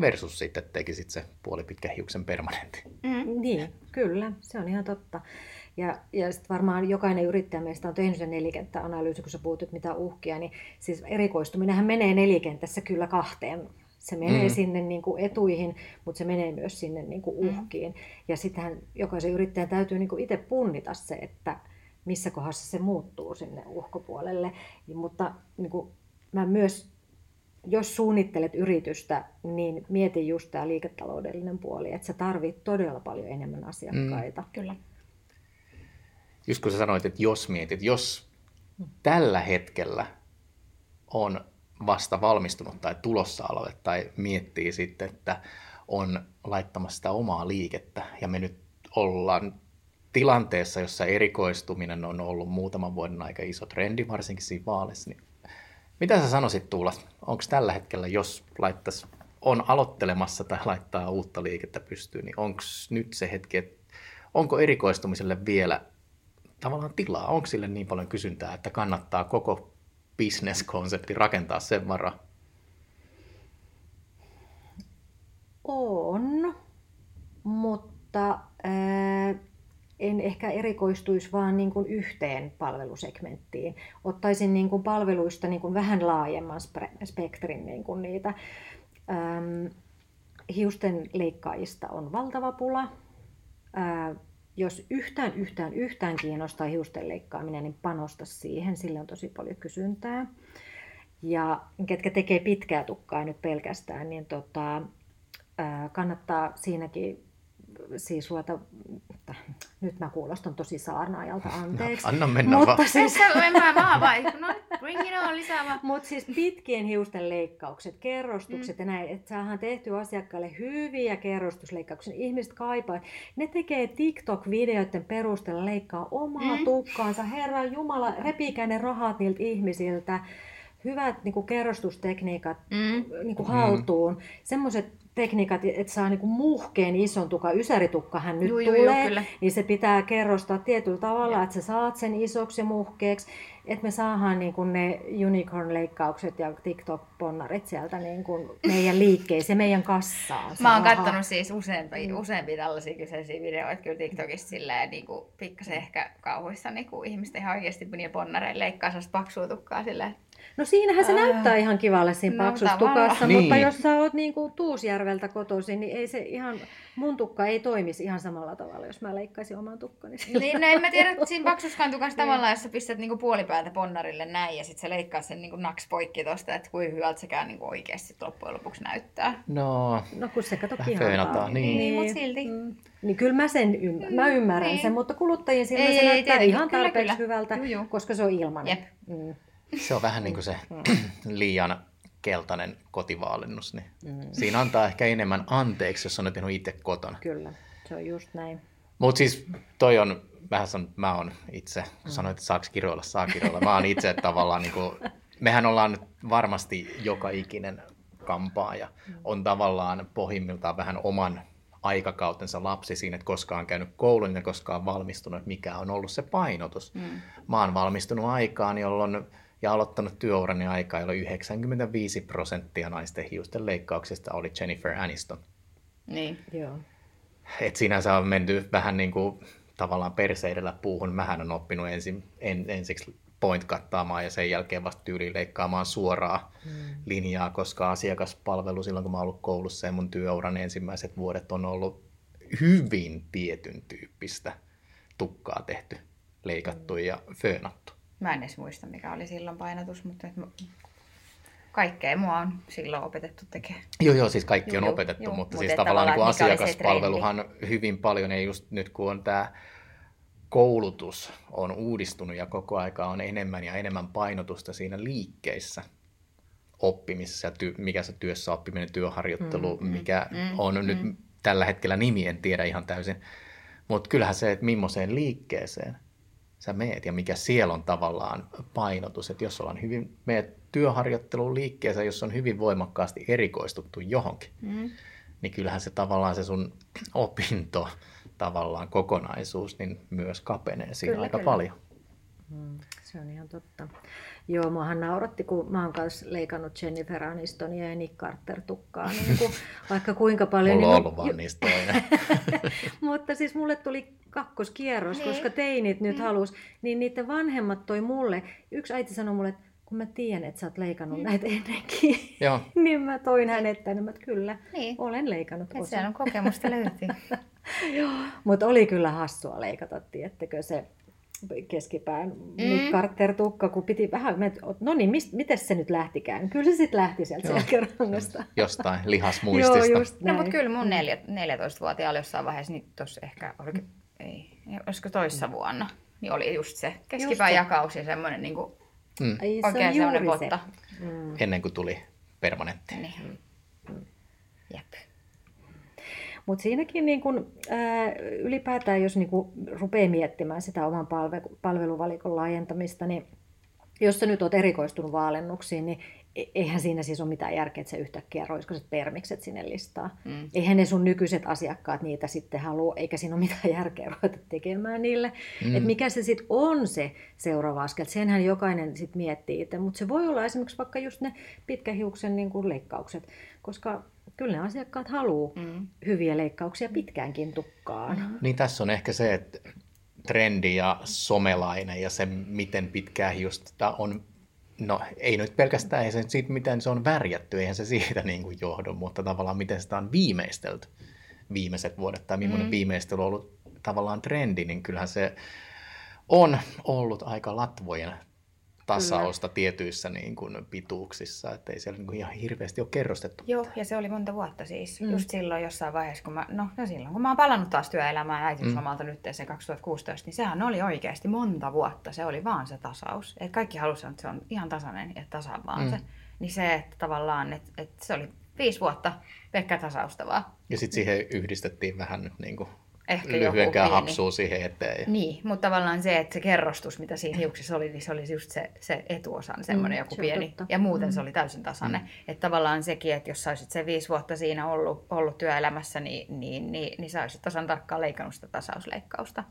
versus sitten tekisit se puolipitkä hiuksen permanentti. Mm. Niin, kyllä, se on ihan totta. Ja, ja sitten varmaan jokainen yrittäjä meistä on tehnyt sen nelikenttäanalyysi, kun sä puhut, että mitä uhkia, niin siis erikoistuminenhan menee nelikentässä kyllä kahteen. Se menee Mm. mm. sinne niin kuin etuihin, mutta se menee myös sinne niin kuin uhkiin. Ja sittenhän jokaisen yrittäjän täytyy niin kuin itse punnita se, että missä kohdassa se muuttuu sinne uhkopuolelle. Ja, mutta niin kuin mä myös, jos suunnittelet yritystä, niin mieti just tämä liiketaloudellinen puoli, että sä tarvit todella paljon enemmän asiakkaita. Mm. Kyllä. Just kun sä sanoit, että jos mietit, jos tällä hetkellä on vasta valmistunut tai tulossa alalle tai miettii sitten, että on laittamassa sitä omaa liikettä ja me nyt ollaan tilanteessa, jossa erikoistuminen on ollut muutaman vuoden aika iso trendi, varsinkin siinä vaaleissa, niin mitä sä sanoisit Tuula, onko tällä hetkellä, jos laittaisi, on aloittelemassa tai laittaa uutta liikettä pystyyn, niin onko nyt se hetki, että onko erikoistumiselle vielä tavallaan tilaa? Onko sille niin paljon kysyntää, että kannattaa koko business-konsepti rakentaa sen varaan? On, mutta ää, en ehkä erikoistuisi vaan niin kuin yhteen palvelusegmenttiin. Ottaisin niin kuin palveluista niin kuin vähän laajemman spektrin niin kuin niitä. Äm, hiusten leikkaajista on valtava pula. Ää, jos yhtään, yhtään, yhtään kiinnostaa hiusten leikkaaminen, niin panosta siihen. Sillä on tosi paljon kysyntää. Ja ketkä tekee pitkää tukkaa nyt pelkästään, niin tota, kannattaa siinäkin siis ruveta, nyt mä kuulostan tosi saarnaajalta, anteeksi. Anna mennä Mutta vaan. siis, Tässä en mä vaan vai. No, bring it on, lisää vaan. Mutta siis pitkien hiusten leikkaukset, kerrostukset mm. ja näin, että saadaan tehty asiakkaalle hyviä kerrostusleikkauksia. Ihmiset kaipaa. Ne tekee TikTok-videoiden perusteella leikkaa omaa Mm. mm. tukkaansa. Herra Jumala, repikää ne rahat niiltä ihmisiltä. Hyvät niin kuin kerrostustekniikat Mm. niin kuin haltuun. Semmoiset tekniikat, että saa niin kuin muhkeen ison tukan, ysäritukkahan nyt Juu, juu, tulee, juu, kyllä. niin se pitää kerrostaa tietyllä tavalla, että sä saat sen isoksi ja muhkeeksi, että me saadaan niin kuin ne unicorn-leikkaukset ja TikTok-ponnarit sieltä niin kuin meidän liikkeeseen, meidän kassaan. Mä oon raha. kattonut siis useampia, useampia tällaisia kyseisiä videoita kyllä TikTokissa silleen niin kuin pikkasen ehkä kauhuissani, kun ihmiset ihan oikeasti niillä ponnareilla leikkaa paksua tukkaa silleen. No siinähän se Ää. näyttää ihan kivalle siinä No, paksussa tavallaan. tukassa, Niin. mutta jos sä oot niin kuin Tuusjärveltä kotoisin, niin ei se ihan, mun tukka ei toimisi ihan samalla tavalla, jos mä leikkaisin oman tukkani. sillä. Niin, no en mä tiedä, että siinä paksuskaan tukassa tavallaan, jos sä pistät niinku puolipäätä ponnarille näin ja sit sä leikkaat sen niinku naks poikki tosta, että kuinka hyvältä sekään niinku oikeasti sit loppujen lopuksi näyttää. No, No kun se kato kihantaa. föönataan, niin. Niin, mut silti. Mm. Niin kyllä mä sen ymmärrän, mä ymmärrän niin. sen, mutta kuluttajien silmä Ei, se ei, näyttää tietenkin. ihan Kyllä, tarpeeksi kyllä. hyvältä, Juu, juu. koska se on ilmanen. Jep. Mm. Se on vähän niin kuin se liian keltainen kotivaallennus. Niin Siinä antaa ehkä enemmän anteeksi, jos on tehnyt itse kotona. Kyllä, se on just näin. Mutta siis toi on, vähän san, mä oon itse, kun sanoit, että saaks kiroilla, saa kiroilla. Mä oon itse tavallaan, niin kuin, mehän ollaan nyt varmasti joka ikinen kampaaja. On tavallaan pohjimmiltaan vähän oman aikakautensa lapsi siinä, että koskaan on käynyt koulun ja koskaan valmistunut, mikä on ollut se painotus. Mm. Mä oon valmistunut aikaan, jolloin ja aloittanut työurani aikaa, jolloin 95 prosenttia naisten hiusten leikkauksista oli Jennifer Aniston. Niin. Joo. Et sinänsä on menty vähän niin kuin tavallaan perseidellä puuhun. Mähän on oppinut ensin, en, ensiksi point kattaamaan ja sen jälkeen vasta tyyliin leikkaamaan suoraa mm. linjaa, koska asiakaspalvelu silloin, kun mä oon ollut koulussa ja mun työuran ensimmäiset vuodet on ollut hyvin tietyn tyyppistä tukkaa tehty, leikattu ja föönattu. Mä en edes muista, mikä oli silloin painotus, mutta kaikkea mua on silloin opetettu tekemään. Joo, joo, siis kaikki on opetettu, joo, mutta, mutta siis tavallaan niin kuin asiakaspalveluhan hyvin paljon, ja just nyt kun on tämä koulutus on uudistunut ja koko aika on enemmän ja enemmän painotusta siinä liikkeissä oppimisessa, ty- mikä se työssä oppiminen, työharjoittelu, mm, mm mikä mm, on mm, nyt tällä hetkellä nimi, en tiedä ihan täysin. Mutta kyllähän se, että millaiseen liikkeeseen sä meet ja mikä siellä on tavallaan painotus, että jos ollaan hyvin, meet työharjoittelun liikkeessä, jos on hyvin voimakkaasti erikoistuttu johonkin, mm. niin kyllähän se tavallaan se sun opinto tavallaan kokonaisuus, niin myös kapenee siinä kyllä, aika kyllä. paljon. Mm, se on ihan totta. Joo, muahan nauratti, kun mä oon kanssa leikannut Jennifer Anistonia ja Nick Carter tukkaa, niin kuin, vaikka kuinka paljon. Mulla on niin ollut vaan niistä. Mutta siis mulle tuli kakkoskierros, niin. koska teinit nyt niin. halus, niin niiden vanhemmat toi mulle, yksi äiti sanoi mulle, että kun mä tiedän, että sä oot leikannut mm. näitä ennenkin, Joo. niin mä toin hänet tänne, että kyllä, niin. olen leikannut osa. Siellä on kokemusta löytyy. Mutta oli kyllä hassua leikata, tiettekö se keskipään mm. Carter-tukka, kun piti vähän, no niin, mist, miten se nyt lähtikään? Kyllä se sitten lähti sieltä selkärangasta. Jostain lihasmuistista. Joo, just No mutta kyllä mun 14-vuotiaalla jossain vaiheessa, niin tuossa ehkä, oliko, ei, olisiko toissa vuonna, niin oli just se keskipään just jakaus ja semmoinen niin kuin, mm. oikein se semmoinen potta. Mm. Ennen kuin tuli permanentti. Niin. Mm. Jep. Mutta siinäkin niin kun, ää, ylipäätään, jos niin kun rupeaa miettimään sitä oman palve- palveluvalikon laajentamista, niin jos sä nyt oot erikoistunut vaalennuksiin, niin e-, eihän siinä siis ole mitään järkeä, että sä yhtäkkiä roiskoiset permikset sinne listaa. Mm. Eihän ne sun nykyiset asiakkaat niitä sitten halua, eikä siinä ole mitään järkeä ruveta tekemään niille. Mm. Että mikä se sitten on se seuraava askel, senhän jokainen sitten miettii itse. Mutta se voi olla esimerkiksi vaikka just ne pitkähiuksen niin kuin leikkaukset, koska kyllä ne asiakkaat haluaa mm. hyviä leikkauksia pitkäänkin tukkaan. Mm. Niin tässä on ehkä se, että trendi ja somelainen ja se, miten pitkään just on, no ei nyt pelkästään se siitä, miten se on värjätty, eihän se siitä niin kuin johdu, mutta tavallaan miten sitä on viimeistelty viimeiset vuodet tai millainen mm. viimeistely on ollut tavallaan trendi, niin kyllähän se on ollut aika latvojen tasausta Kyllä. tietyissä niin kuin, pituuksissa, että ei siellä niin kuin, ihan hirveästi ole kerrostettu. Joo, ja se oli monta vuotta siis. Mm. Just silloin jossain vaiheessa, kun mä, no, no silloin kun mä oon palannut taas työelämään äitiyslomalta mm. nyt se 2016, niin sehän oli oikeasti monta vuotta. Se oli vaan se tasaus. Et kaikki halusivat, että se on ihan tasainen ja tasan vaan mm. se. Niin se, että tavallaan, että, että se oli viisi vuotta pelkkää tasausta vaan. Ja sitten siihen yhdistettiin vähän nyt niin kuin ehkä lyhyenkään hapsuu siihen eteen. Niin, mutta tavallaan se, että se kerrostus, mitä siinä hiuksissa oli, niin se oli just se, se etuosan semmoinen mm, joku se pieni. Totta. Ja muuten mm. se oli täysin tasainen. Mm. Että tavallaan sekin, että jos sä olisit se viisi vuotta siinä ollut, ollut työelämässä, niin, niin, niin, niin sä olisit tasan tarkkaan leikannut sitä tasausleikkausta.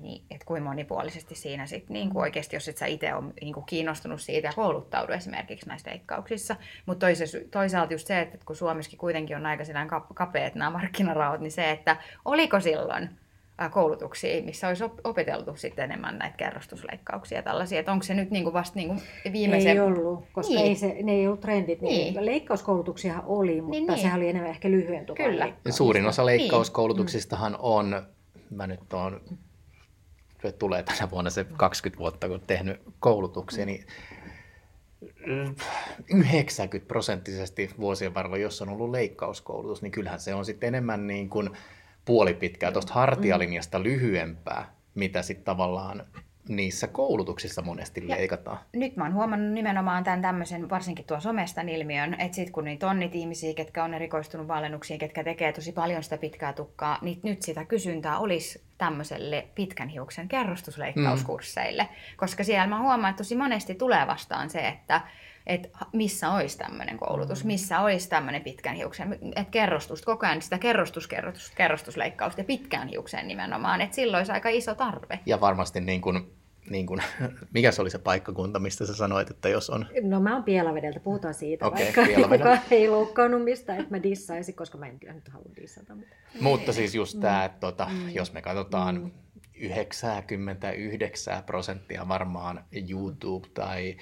Niin, että kuin monipuolisesti siinä sitten niin kuin oikeasti, jos et sä itse ole niin kuin kiinnostunut siitä ja kouluttaudu esimerkiksi näissä leikkauksissa. Mutta toisaalta just se, että kun Suomessakin kuitenkin on aika kapeat nämä markkinaraot, niin se, että oliko silloin koulutuksia, missä olisi opeteltu sitten enemmän näitä kerrostusleikkauksia ja tällaisia. Että onko se nyt niin kuin vasta niin kuin viimeisen... Ei ollut, koska niin. ei se, ne ei ollut trendit. Niin. niin. Leikkauskoulutuksia oli, mutta niin, niin. sehän oli enemmän ehkä lyhyen Kyllä. Suurin osa leikkauskoulutuksistahan on, mä nyt oon tulee tänä vuonna se 20 vuotta, kun tehnyt koulutuksia, niin 90 prosenttisesti vuosien varrella, jos on ollut leikkauskoulutus, niin kyllähän se on sitten enemmän niin kuin puolipitkää tuosta hartialinjasta lyhyempää, mitä sitten tavallaan niissä koulutuksissa monesti ja leikataan. Nyt mä oon huomannut nimenomaan tämän tämmöisen, varsinkin tuon somestan ilmiön, että sit kun niitä on niitä ihmisiä, ketkä on erikoistunut valennuksiin, ketkä tekee tosi paljon sitä pitkää tukkaa, niin nyt sitä kysyntää olisi tämmöiselle pitkän hiuksen kerrostusleikkauskursseille. Mm. Koska siellä mä huomaan, että tosi monesti tulee vastaan se, että että missä olisi tämmöinen koulutus, mm. missä olisi tämmöinen pitkän hiuksen, että kerrostus, koko ajan sitä kerrostus, kerrostus, kerrostusleikkausta ja pitkään hiukseen nimenomaan, että silloin olisi aika iso tarve. Ja varmasti niin kuin niin kuin, mikä se oli se paikkakunta, mistä sä sanoit, että jos on... No mä oon Pielavedeltä, puhutaan siitä, okay, vaikka kukaan ei loukkaannut mistä, että mä dissaisin, koska mä en kyllä nyt halua dissata. Mutta, mutta siis just tämä, että tota, mm. jos me katsotaan mm 99 prosenttia varmaan YouTube tai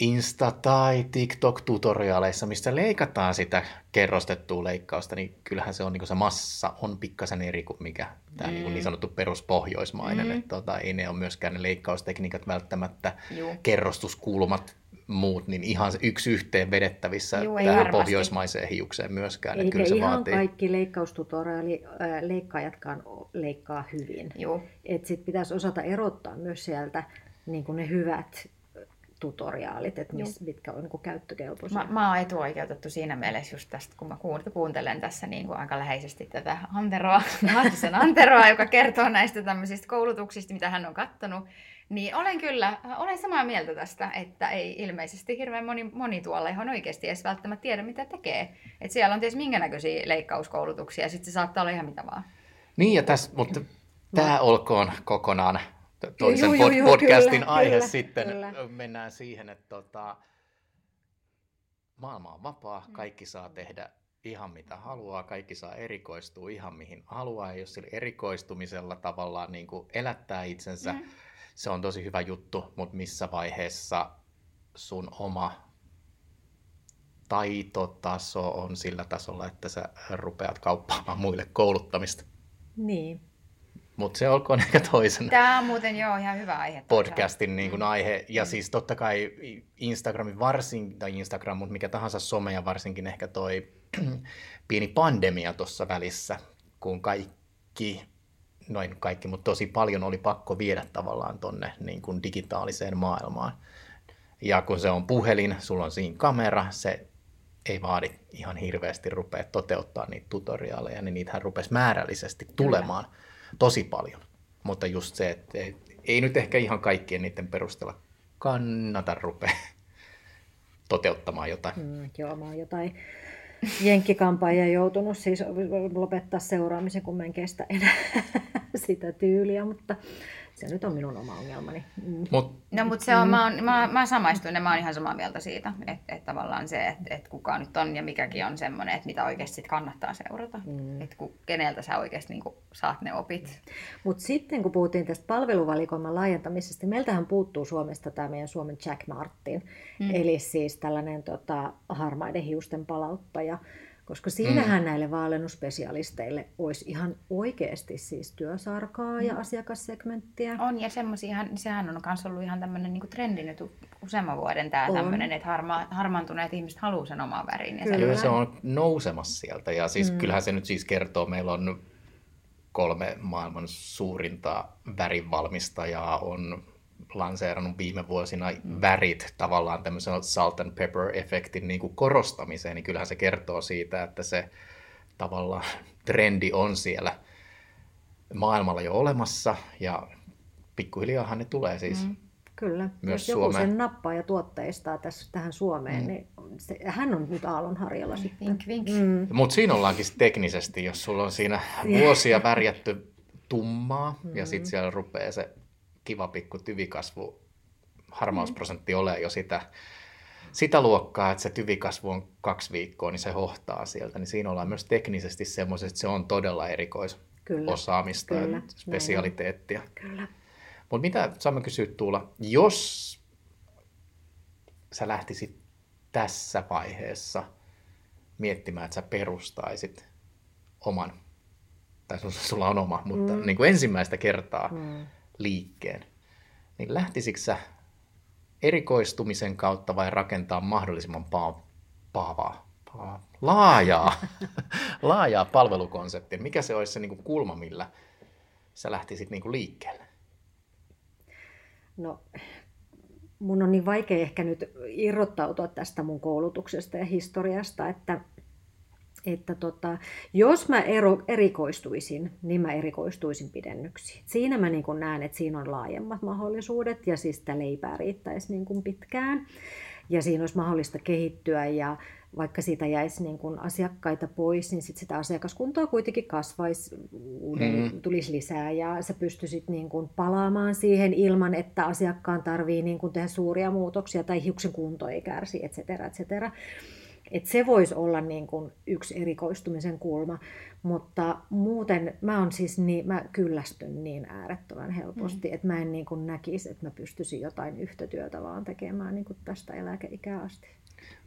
Insta- tai TikTok-tutoriaaleissa, missä leikataan sitä kerrostettua leikkausta, niin kyllähän se on niin se massa on pikkasen eri kuin mikä tämä mm. niin sanottu peruspohjoismainen. Mm. Että, tota, ei ne ole myöskään ne leikkaustekniikat välttämättä, Juu. kerrostuskulmat, muut, niin ihan yksi yhteen vedettävissä Juu, tähän pohjoismaiseen hiukseen myöskään. Eikä kyllä se ihan vaatii... kaikki leikkaustutoriaali leikkaajatkaan leikkaa hyvin. Sitten pitäisi osata erottaa myös sieltä niin ne hyvät tutoriaalit, että mis, mitkä on niin käyttökelpoisia. Mä, mä oon etuoikeutettu siinä mielessä just tästä, kun mä kuuntelen tässä niin kuin aika läheisesti tätä Anteroa, Mahtisen Anteroa, joka kertoo näistä tämmöisistä koulutuksista, mitä hän on kattonut. Niin olen kyllä, olen samaa mieltä tästä, että ei ilmeisesti hirveän moni, moni tuolla ihan oikeasti edes välttämättä tiedä, mitä tekee. Että siellä on tietysti minkä näköisiä leikkauskoulutuksia ja sitten se saattaa olla ihan mitä vaan. Niin ja tässä, mutta tämä olkoon kokonaan toisen juu, juu, juu, podcastin kyllä, aihe kyllä, sitten. Kyllä. Mennään siihen, että tota, maailma on vapaa, kaikki saa tehdä ihan mitä haluaa, kaikki saa erikoistua ihan mihin haluaa, ja jos sillä erikoistumisella tavallaan niin kuin elättää itsensä, mm. se on tosi hyvä juttu, mutta missä vaiheessa sun oma taitotaso on sillä tasolla, että sä rupeat kauppaamaan muille kouluttamista. Niin, mutta se olkoon ehkä toisen Tämä on muuten joo ihan hyvä aihe. podcastin niin kuin aihe. Ja mm. siis totta kai Instagramin varsin, tai Instagram, mutta mikä tahansa some ja varsinkin ehkä toi pieni pandemia tuossa välissä, kun kaikki, noin kaikki, mutta tosi paljon oli pakko viedä tavallaan tonne niin kuin digitaaliseen maailmaan. Ja kun se on puhelin, sulla on siinä kamera, se ei vaadi ihan hirveästi rupea toteuttaa niitä tutoriaaleja, niin niitähän rupesi määrällisesti tulemaan. Kyllä tosi paljon. Mutta just se, että ei, nyt ehkä ihan kaikkien niiden perusteella kannata rupea toteuttamaan jotain. Mm, joo, mä oon jotain jenkkikampaajia joutunut siis lopettaa seuraamisen, kun mä en kestä enää sitä tyyliä, mutta se nyt on minun oma ongelmani. Mm. Mut, no mutta se on, mä, on, mä, mä samaistuin ja mä oon ihan samaa mieltä siitä, että, että tavallaan se, että, että kuka nyt on ja mikäkin on semmoinen, että mitä oikeasti sit kannattaa seurata. Mm. Että keneltä sä oikeasti niin saat ne opit. Mutta sitten kun puhuttiin tästä palveluvalikoiman laajentamisesta, meiltähän puuttuu Suomesta tämä meidän Suomen Jack Martin, mm. eli siis tällainen tota, harmaiden hiusten palauttaja, koska siinähän mm. näille vaalennuspesialisteille olisi ihan oikeasti siis työsarkaa mm. ja asiakassegmenttiä. On, ja semmoisiahan, sehän on myös ollut ihan tämmöinen niin trendi nyt useamman vuoden tämä tämmöinen, että harma, harmaantuneet ihmiset haluaa sen oman värin. Ja Kyllä se on nousemassa sieltä, ja siis mm. kyllähän se nyt siis kertoo, meillä on kolme maailman suurinta värinvalmistajaa, on lanseerannut viime vuosina mm. värit tavallaan tämmöisen salt and pepper-efektin niin kuin korostamiseen, niin kyllähän se kertoo siitä, että se tavallaan trendi on siellä maailmalla jo olemassa ja pikkuhiljaahan ne tulee siis mm. Kyllä, myös jos joku Suomeen. sen nappaa ja tuotteistaa tässä, tähän Suomeen, mm. niin se, hän on nyt aallonharjalla sitten. Vink, vink. Mm. Mutta siinä ollaankin teknisesti, jos sulla on siinä vuosia värjätty tummaa mm. ja sitten siellä rupeaa se kiva pikku tyvikasvu, harmausprosentti mm. ole jo sitä, sitä luokkaa, että se tyvikasvu on kaksi viikkoa, niin se hohtaa sieltä. Niin siinä ollaan myös teknisesti semmoisesti, että se on todella erikoisosaamista ja spesialiteettia. Kyllä. Mutta mitä saamme kysyä Tuula, jos sä lähtisit tässä vaiheessa miettimään, että sä perustaisit oman, tai sulla on oma, mutta mm. niin kuin ensimmäistä kertaa mm liikkeen, niin lähtisikö sä erikoistumisen kautta vai rakentaa mahdollisimman pa- paavaa, pa- laajaa, laajaa palvelukonseptia? Mikä se olisi se niin kuin kulma, millä sä lähtisit niin kuin liikkeelle? No, mun on niin vaikea ehkä nyt irrottautua tästä mun koulutuksesta ja historiasta, että että tota, jos mä ero, erikoistuisin, niin mä erikoistuisin pidennyksiin. Siinä mä niin näen, että siinä on laajemmat mahdollisuudet ja siis sitä leipää riittäisi niin kuin pitkään. Ja siinä olisi mahdollista kehittyä ja vaikka siitä jäisi niin kuin asiakkaita pois, niin sit sitä asiakaskuntaa kuitenkin kasvaisi, uuden, mm. tulisi lisää ja sä pystyisit niin kuin palaamaan siihen ilman, että asiakkaan tarvii niin kuin tehdä suuria muutoksia tai hiuksen kunto ei kärsi, et cetera, et cetera. Et se voisi olla niin kuin yksi erikoistumisen kulma, mutta muuten mä on siis niin, mä kyllästyn niin äärettömän helposti, mm. että mä en niin kuin näkisi, että mä pystyisin jotain yhtä työtä vaan tekemään niin kuin tästä eläkeikää asti.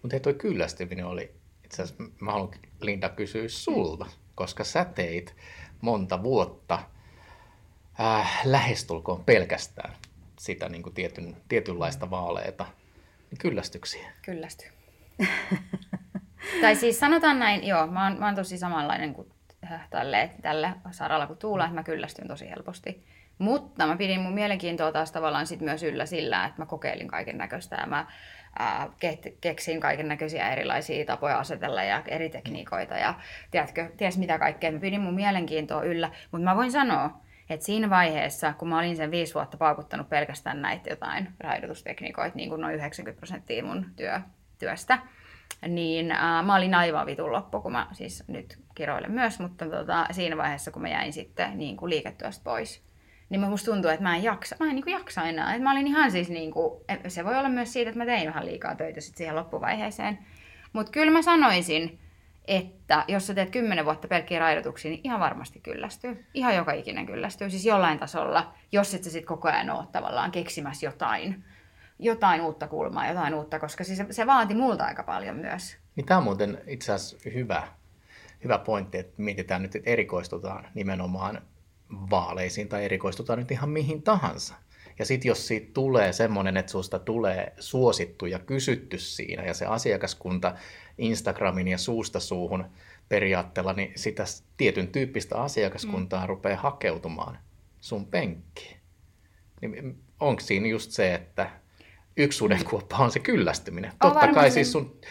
Mutta hei toi kyllästyminen oli, itse asiassa mä haluan Linda kysyä sulta, koska sä teit monta vuotta äh, lähestulkoon pelkästään sitä niin kuin tietyn, tietynlaista vaaleita, niin kyllästyksiä. Kyllästy. tai siis sanotaan näin, joo, mä oon, mä oon tosi samanlainen kuin äh, tälle, tälle saralla kuin Tuula, että mä kyllästyn tosi helposti. Mutta mä pidin mun mielenkiintoa taas tavallaan sit myös yllä sillä, että mä kokeilin kaiken näköistä ja mä ää, keksin kaiken näköisiä erilaisia tapoja asetella ja eri tekniikoita ja tiedätkö, ties mitä kaikkea. Mä pidin mun mielenkiintoa yllä, mutta mä voin sanoa, et siinä vaiheessa, kun mä olin sen viisi vuotta paukuttanut pelkästään näitä jotain raidotustekniikoita, niin kuin noin 90 prosenttia mun työ, työstä, niin äh, mä olin aivan vitun loppu, kun mä siis nyt kiroilen myös, mutta tota, siinä vaiheessa, kun mä jäin sitten niin kuin liiketyöstä pois, niin musta tuntuu, että mä en jaksa, mä en niin kuin jaksa enää. Et mä olin ihan siis niin kuin, se voi olla myös siitä, että mä tein vähän liikaa töitä sitten siihen loppuvaiheeseen. Mutta kyllä mä sanoisin, että jos sä teet kymmenen vuotta pelkkiä raidotuksia, niin ihan varmasti kyllästyy. Ihan joka ikinen kyllästyy. Siis jollain tasolla, jos et sä sit koko ajan ole tavallaan keksimässä jotain, jotain uutta kulmaa, jotain uutta, koska siis se, se vaati multa aika paljon myös. Niin tämä on muuten itse asiassa hyvä, hyvä pointti, että mietitään nyt, että erikoistutaan nimenomaan vaaleisiin tai erikoistutaan nyt ihan mihin tahansa. Ja sitten jos siitä tulee semmoinen, että susta tulee suosittu ja kysytty siinä ja se asiakaskunta Instagramin ja suusta suuhun periaatteella, niin sitä tietyn tyyppistä asiakaskuntaa mm. rupeaa hakeutumaan sun penkkiin. Niin onko siinä just se, että yksi sudenkuoppa on se kyllästyminen? On Totta kai siis sun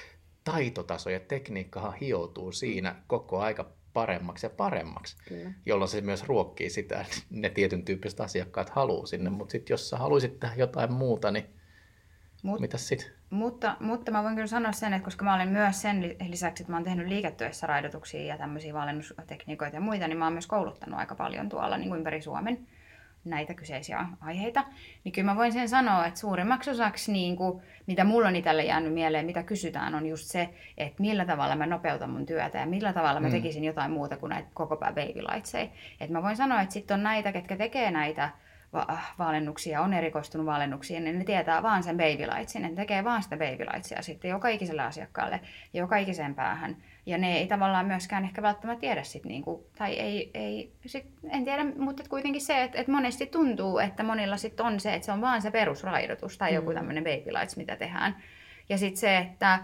taitotaso ja tekniikkahan hioutuu siinä koko aika paremmaksi ja paremmaksi, Kyllä. jolloin se myös ruokkii sitä, että ne tietyn tyyppiset asiakkaat haluaa sinne. Mutta sitten jos sä haluaisit tehdä jotain muuta, niin Mut, mitäs sitten? Mutta, mutta mä voin kyllä sanoa sen, että koska mä olen myös sen lisäksi, että mä oon tehnyt liiketyössä raidotuksia ja tämmöisiä valennustekniikoita ja muita, niin mä oon myös kouluttanut aika paljon tuolla niin kuin ympäri Suomen näitä kyseisiä aiheita, niin kyllä mä voin sen sanoa, että suurimmaksi osaksi, niin kuin, mitä mulla on itselle jäänyt mieleen, mitä kysytään, on just se, että millä tavalla mä nopeutan mun työtä ja millä tavalla mä mm. tekisin jotain muuta kuin näitä koko pää baby lightseja. Että mä voin sanoa, että sitten on näitä, ketkä tekee näitä va- vaalennuksia, on erikoistunut vaalennuksiin, niin ne tietää vaan sen baby lightsin, ne tekee vaan sitä baby lightsia sitten joka ikiselle asiakkaalle ja joka ikiseen päähän. Ja ne ei tavallaan myöskään ehkä välttämättä tiedä sit niinku, tai ei, ei sit, en tiedä, mutta kuitenkin se, että, että monesti tuntuu, että monilla sit on se, että se on vaan se perusraidotus tai joku mm. tämmöinen baby lights, mitä tehdään. Ja sitten se, että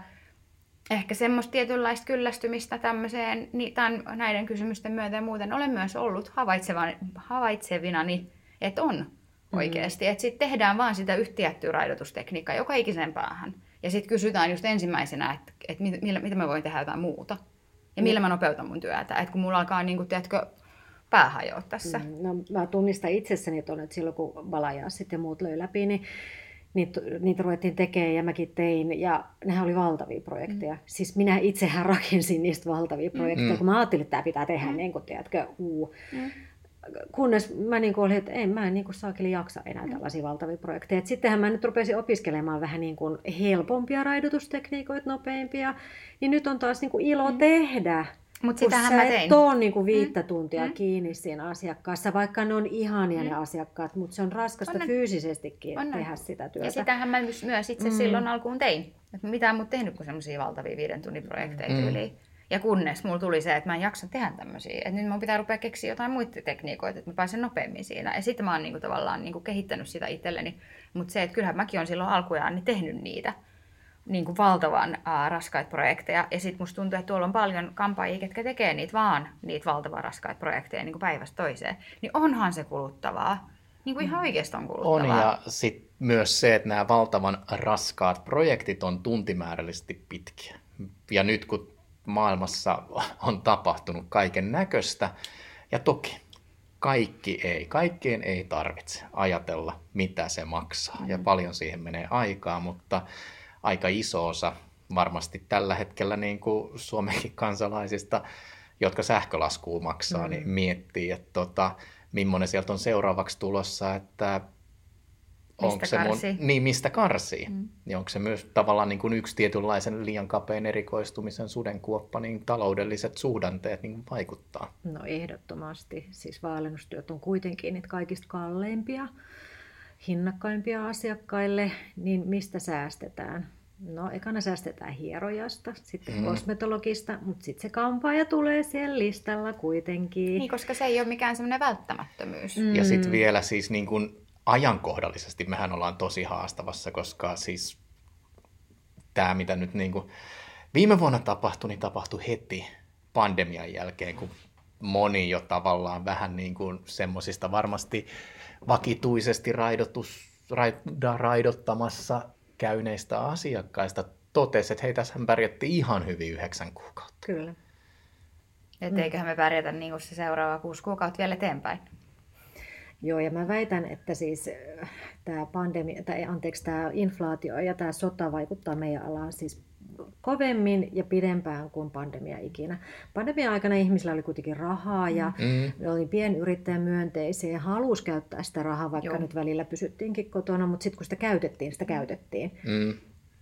ehkä semmoista tietynlaista kyllästymistä tämmöiseen, niin tämän, näiden kysymysten myötä ja muuten olen myös ollut havaitsevinani, että on mm. oikeasti. Että sitten tehdään vaan sitä yhtiättyä raidotustekniikkaa joka ikisen päähän. Ja sitten kysytään just ensimmäisenä, että, että millä, mitä mä voin tehdä jotain muuta. Ja millä mä nopeutan mun työtä. Että kun mulla alkaa, niin kuin, tiedätkö, pää hajoa tässä. Mm, no, mä tunnistan itsessäni tuonne, että silloin kun valajaa sitten muut löi läpi, niin niitä, niitä ruvettiin tekemään ja mäkin tein. Ja nehän oli valtavia projekteja. Mm. Siis minä itsehän rakensin niistä valtavia projekteja, mm. kun mä ajattelin, että tämä pitää tehdä, mm. niin kuin tiedätkö, uu. Mm kunnes mä niin olin, että en mä niin kuin saakeli jaksa enää tällaisia valtavia projekteja. Et sittenhän mä nyt rupesin opiskelemaan vähän niin kuin helpompia raidotustekniikoita, nopeimpia. Niin nyt on taas niin kuin ilo mm. tehdä. Mutta sitähän mä tein. et ole niin kuin viittä mm. tuntia mm. kiinni siinä asiakkaassa, vaikka ne on ihania mm. ne asiakkaat, mutta se on raskasta on fyysisestikin on tehdä sitä työtä. Ja sitähän mä myös itse mm. silloin alkuun tein. Et mitä en tehnyt kuin semmoisia valtavia viiden tunnin projekteja mm. tyyliin. Ja kunnes mulla tuli se, että mä en jaksa tehdä tämmöisiä. Että nyt mun pitää rupea keksiä jotain muita tekniikoita, että mä pääsen nopeammin siinä. Ja sitten mä oon niinku tavallaan niinku kehittänyt sitä itselleni. Mutta se, että kyllähän mäkin on silloin alkujaan niin tehnyt niitä niin valtavan ää, raskaita projekteja. Ja sitten musta tuntuu, että tuolla on paljon kampaajia, ketkä tekee niitä vaan niitä valtavan raskaita projekteja niin päivästä toiseen. Niin onhan se kuluttavaa. Niin kuin ihan mm. oikeasti on kuluttavaa. On ja sitten myös se, että nämä valtavan raskaat projektit on tuntimäärällisesti pitkiä. Ja nyt kun maailmassa on tapahtunut kaiken näköistä. Ja toki kaikki ei, kaikkien ei tarvitse ajatella, mitä se maksaa. Ja mm. paljon siihen menee aikaa, mutta aika iso osa varmasti tällä hetkellä niin kuin Suomenkin kansalaisista, jotka sähkölaskua maksaa, mm. niin miettii, että tota, millainen sieltä on seuraavaksi tulossa, että onko se mun, niin mistä karsii. Mm. Niin onko se myös tavallaan niin kuin yksi tietynlaisen liian kapean erikoistumisen sudenkuoppa, niin taloudelliset suhdanteet niin vaikuttaa? No ehdottomasti. Siis vaalennustyöt on kuitenkin niitä kaikista kalleimpia, hinnakkaimpia asiakkaille, niin mistä säästetään? No, ekana säästetään hierojasta, sitten mm. kosmetologista, mutta sitten se kampaaja tulee siellä listalla kuitenkin. Niin, koska se ei ole mikään semmoinen välttämättömyys. Mm. Ja sitten vielä siis niin kun ajankohdallisesti mehän ollaan tosi haastavassa, koska siis tämä, mitä nyt niin kuin viime vuonna tapahtui, niin tapahtui heti pandemian jälkeen, kun moni jo tavallaan vähän niin kuin semmoisista varmasti vakituisesti raidotus, raidottamassa käyneistä asiakkaista totesi, että hei, tässä pärjättiin ihan hyvin yhdeksän kuukautta. Kyllä. Että eiköhän me pärjätä niin kuin se seuraava kuusi kuukautta vielä eteenpäin. Joo, ja mä väitän, että siis äh, tämä pandemia, tai anteeksi, tämä inflaatio ja tämä sota vaikuttaa meidän alaan siis kovemmin ja pidempään kuin pandemia ikinä. Pandemia-aikana ihmisillä oli kuitenkin rahaa ja mm. ne oli pienyrittäjän myönteisiä ja halusi käyttää sitä rahaa, vaikka Joo. nyt välillä pysyttiinkin kotona, mutta sitten kun sitä käytettiin, sitä käytettiin. Mm.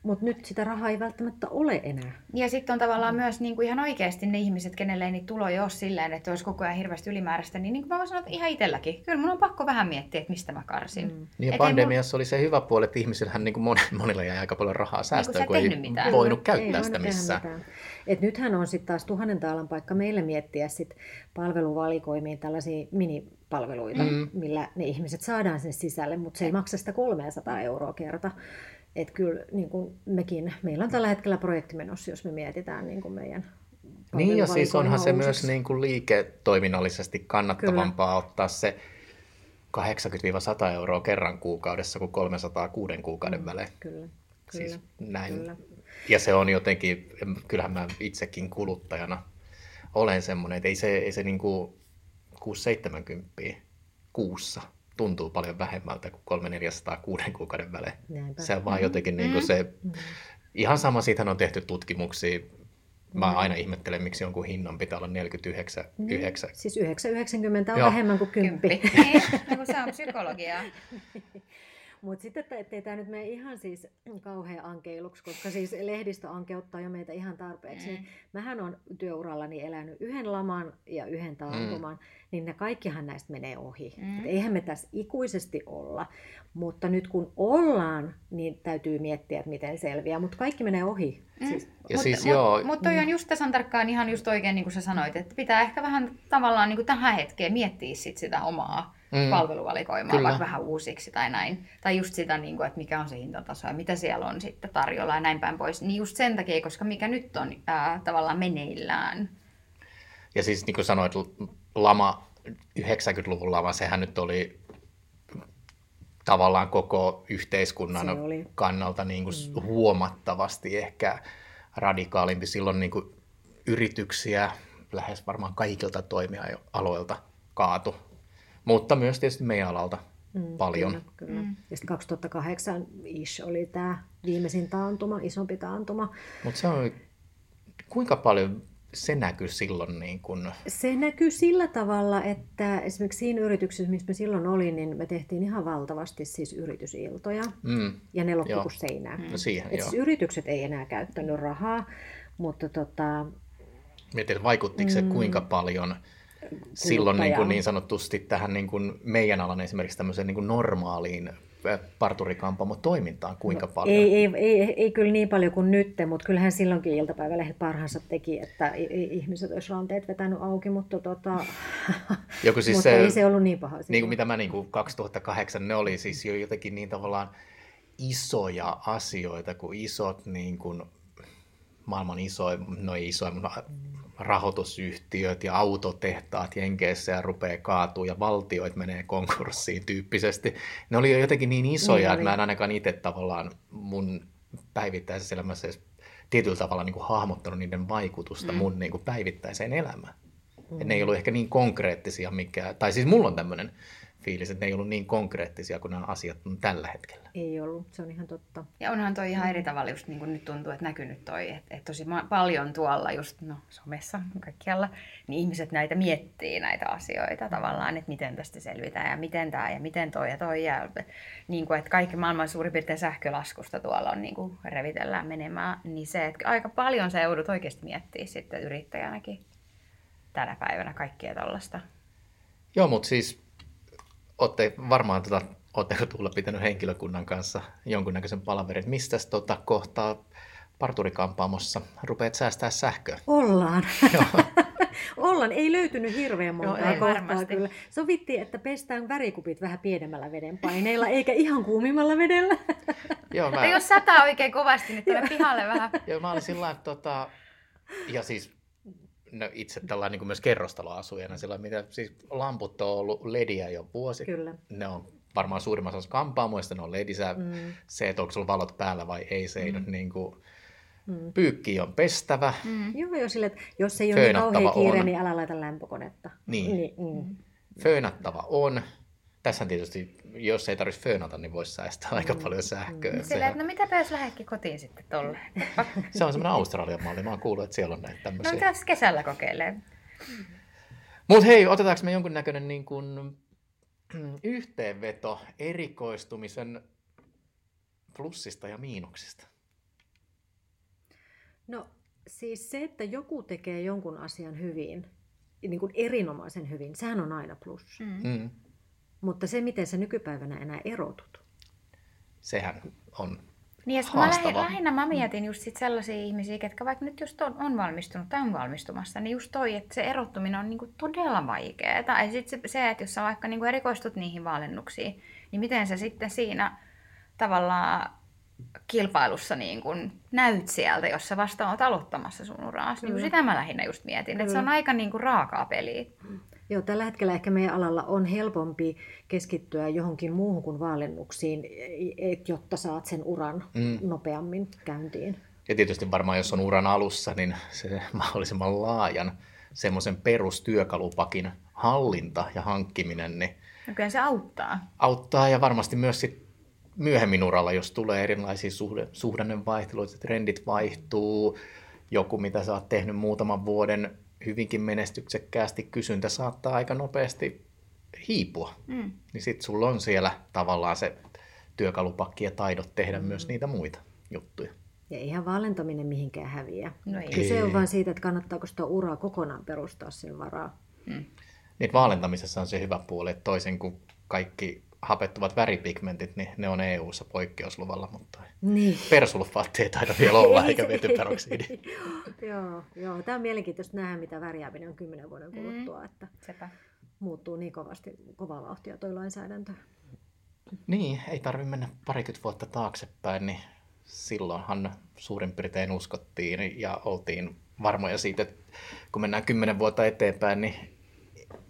Mutta nyt sitä rahaa ei välttämättä ole enää. Ja sitten on tavallaan mm. myös niin kuin ihan oikeasti ne ihmiset, kenelle ei niitä tuloja ole silleen, että olisi koko ajan hirveästi ylimääräistä, niin, niin kuin mä voin sanoa, että ihan itselläkin. Kyllä mun on pakko vähän miettiä, että mistä mä karsin. Mm. Niin ja pandemiassa mun... oli se hyvä puoli, että ihmisillähän niin kuin monilla jäi aika paljon rahaa säästöön, niin kun ei mitään. voinut käyttää ei sitä missään. Et nythän on sitten taas tuhannen taalan paikka meille miettiä sit palveluvalikoimiin tällaisia minipalveluita, mm. millä ne ihmiset saadaan sinne sisälle, mutta se ei maksa sitä 300 euroa kerta. Että kyllä niin kuin mekin, meillä on tällä hetkellä projekti menossa, jos me mietitään niin kuin meidän Niin ja siis onhan se myös niin kuin liiketoiminnallisesti kannattavampaa kyllä. ottaa se 80-100 euroa kerran kuukaudessa kuin 306 kuukauden mm, välein. Kyllä, siis kyllä. Siis näin. Kyllä. Ja se on jotenkin, kyllähän mä itsekin kuluttajana olen semmoinen, että ei se, ei se niin kuin 6-70 kuussa tuntuu paljon vähemmältä kuin 3 400 kuuden kuukauden välein. Näinpä. Se on vaan jotenkin niin kuin se, mm. ihan sama, siitähän on tehty tutkimuksia, Mä mm. aina ihmettelen, miksi jonkun hinnan pitää olla 49. Mm. 9. Siis 9,90 on Joo. vähemmän kuin 10. niin, no se on psykologiaa. Mutta sitten, ettei tämä nyt mene ihan siis kauhean ankeiluksi, koska siis lehdistö ankeuttaa jo meitä ihan tarpeeksi. Mm. Niin mähän on työurallani elänyt yhden laman ja yhden taantuman, mm. niin ne kaikkihan näistä menee ohi. Mm. Et eihän me tässä ikuisesti olla, mutta nyt kun ollaan, niin täytyy miettiä, että miten selviää. Mutta kaikki menee ohi. Mm. Siis, mutta siis, mut, mut toi on just tasan tarkkaan ihan just oikein niin kuin sä sanoit, että pitää ehkä vähän tavallaan niin kuin tähän hetkeen miettiä sit sitä omaa mm. palveluvalikoimaa Kyllä. vaikka vähän uusiksi tai näin. Tai just sitä, niin kuin, että mikä on se hintataso ja mitä siellä on sitten tarjolla ja näin päin pois. Niin just sen takia, koska mikä nyt on ää, tavallaan meneillään. Ja siis niin kuin sanoit, lama, 90-luvun lama, sehän nyt oli tavallaan koko yhteiskunnan kannalta niin kuin mm. huomattavasti ehkä radikaalimpi. Silloin niin kuin yrityksiä lähes varmaan kaikilta toimialoilta kaatu mutta myös tietysti meidän alalta mm, paljon. Kyllä, kyllä. Mm. Ja sitten 2008 ish oli tämä viimeisin taantuma, isompi taantuma. Mutta se on, kuinka paljon se näkyy silloin? Niin kun... Se näkyy sillä tavalla, että esimerkiksi siinä yrityksessä, missä me silloin olin, niin me tehtiin ihan valtavasti siis yritysiltoja. Mm. Ja ne loppuivat kuin seinään. Mm. No siihen, Et siis yritykset ei enää käyttänyt rahaa, mutta tota... Mietin, vaikuttiko se mm. kuinka paljon silloin niin, kuin niin sanotusti tähän niin kuin meidän alan esimerkiksi tämmöiseen niin kuin normaaliin parturikampamo-toimintaan kuinka no, paljon? Ei, ei, ei, ei kyllä niin paljon kuin nyt, mutta kyllähän silloinkin iltapäivälehdet parhaansa teki, että ihmiset olisi ranteet vetänyt auki, mutta, tota, Joku siis mutta se, ei se ollut niin paha. Niin kuin mitä mä niin kuin 2008, ne oli siis jo jotenkin niin tavallaan isoja asioita, kuin isot niin kuin, maailman isoja, no ei isoja, mutta rahoitusyhtiöt ja autotehtaat Jenkeissä ja rupeaa kaatuu ja valtioit menee konkurssiin tyyppisesti. Ne oli jo jotenkin niin isoja, niin että mä en ainakaan itse tavallaan mun päivittäisessä elämässä edes tietyllä tavalla niin kuin hahmottanut niiden vaikutusta mm. mun niin kuin päivittäiseen elämään. Mm. ne ei ollut ehkä niin konkreettisia mikä, tai siis mulla on tämmöinen fiilis, että ne ei ollut niin konkreettisia kuin nämä asiat on tällä hetkellä. Ei ollut, se on ihan totta. Ja onhan toi ihan eri tavalla just niin kuin nyt tuntuu, että näkynyt toi, että, että tosi ma- paljon tuolla just no, somessa kaikkialla, niin ihmiset näitä miettii näitä asioita tavallaan, että miten tästä selvitään ja miten tämä ja miten toi ja toi. Ja, niin kuin, että kaikki maailman suurin piirtein sähkölaskusta tuolla on niin kuin revitellään menemään, niin se, että aika paljon se joudut oikeasti miettiä sitten yrittäjänäkin tänä päivänä kaikkia tällaista. Joo, mutta siis olette varmaan tota, ootteko tulla pitänyt henkilökunnan kanssa jonkunnäköisen palaverin, että mistä tota kohtaa parturikampaamossa rupeat säästää sähköä? Ollaan. Ollaan. Ei löytynyt hirveän monta Joo, ei kohtaa varmasti. kyllä. Sovittiin, että pestään värikupit vähän pienemmällä vedenpaineella, eikä ihan kuumimmalla vedellä. Joo, mä, jos sataa oikein kovasti, niin tuonne pihalle vähän. joo, mä olin sillä että tota, ja siis no itse tällainen niin kuin myös kerrostaloasujana, sillä mitä, siis lamput on ollut lediä jo vuosi. Kyllä. Ne on varmaan suurimmassa osassa kampaamoista, ne on ledisä. Mm. Se, että onko sulla valot päällä vai ei, se ei Mm. nyt niin kuin, Mm. pyykki on pestävä. Mm. Joo, jo sille, että jos ei ole niin kauhean kiire, on. niin älä laita lämpökonetta. Niin. niin mm. Föönattava on. Tässä tietysti, jos ei tarvitsisi föönata, niin voisi säästää aika paljon sähköä. Sehän- että no mitäpä jos lähdekin kotiin sitten tolle. Se on semmoinen Australian malli. Mä oon kuullut, että siellä on näitä No tämmöisiä. mitä jos kesällä kokeilee? Mutta hei, otetaanko me jonkunnäköinen niin kuin, mm, yhteenveto erikoistumisen plussista ja miinuksista? No siis se, että joku tekee jonkun asian hyvin, niin kuin erinomaisen hyvin, sehän on aina plus. Mm. Mm. Mutta se, miten sä nykypäivänä enää erotut. Sehän on. Niin ja mä lähin, lähinnä mä mietin just sit sellaisia ihmisiä, ketkä vaikka nyt just on, on valmistunut tai on valmistumassa, niin just toi, että se erottuminen on niinku todella vaikeaa. Ja sitten se, se, että jos sä vaikka niinku erikoistut niihin valennuksiin, niin miten sä sitten siinä tavallaan kilpailussa niin kun näyt sieltä, jos sä vasta oot aloittamassa sun uraas. Niin Kyllä. sitä mä lähinnä just mietin, että se on aika niin kuin raakaa peliä. Joo, tällä hetkellä ehkä meidän alalla on helpompi keskittyä johonkin muuhun kuin vaalennuksiin, et, jotta saat sen uran Mm. nopeammin käyntiin. Ja tietysti varmaan, jos on uran alussa, niin se mahdollisimman laajan semmoisen perustyökalupakin hallinta ja hankkiminen, niin No kyllä se auttaa. auttaa ja varmasti myös sit myöhemmin uralla, jos tulee erilaisia suhde, suhdannevaihteluita, trendit vaihtuu, joku mitä sä oot tehnyt muutaman vuoden hyvinkin menestyksekkäästi, kysyntä saattaa aika nopeasti hiipua. Mm. Niin sit sulla on siellä tavallaan se työkalupakki ja taidot tehdä mm. myös niitä muita juttuja. Ja eihän valentaminen mihinkään häviä. No ei. Kyse on vain siitä, että kannattaako sitä uraa kokonaan perustaa sen varaa. Mm. Niin vaalentamisessa on se hyvä puoli, että toisin kuin kaikki hapettuvat väripigmentit, niin ne on EU-ssa poikkeusluvalla, mutta Niin. persulfaatti ei taida vielä olla, Ei eikä vetyperoksidi. joo, joo, tämä on mielenkiintoista nähdä, mitä värjääminen on kymmenen vuoden kuluttua, että Sepä. muuttuu niin kovasti, kovaa vauhtia toi lainsäädäntö. Niin, ei tarvi mennä parikymmentä vuotta taaksepäin, niin silloinhan suurin piirtein uskottiin ja oltiin varmoja siitä, että kun mennään kymmenen vuotta eteenpäin, niin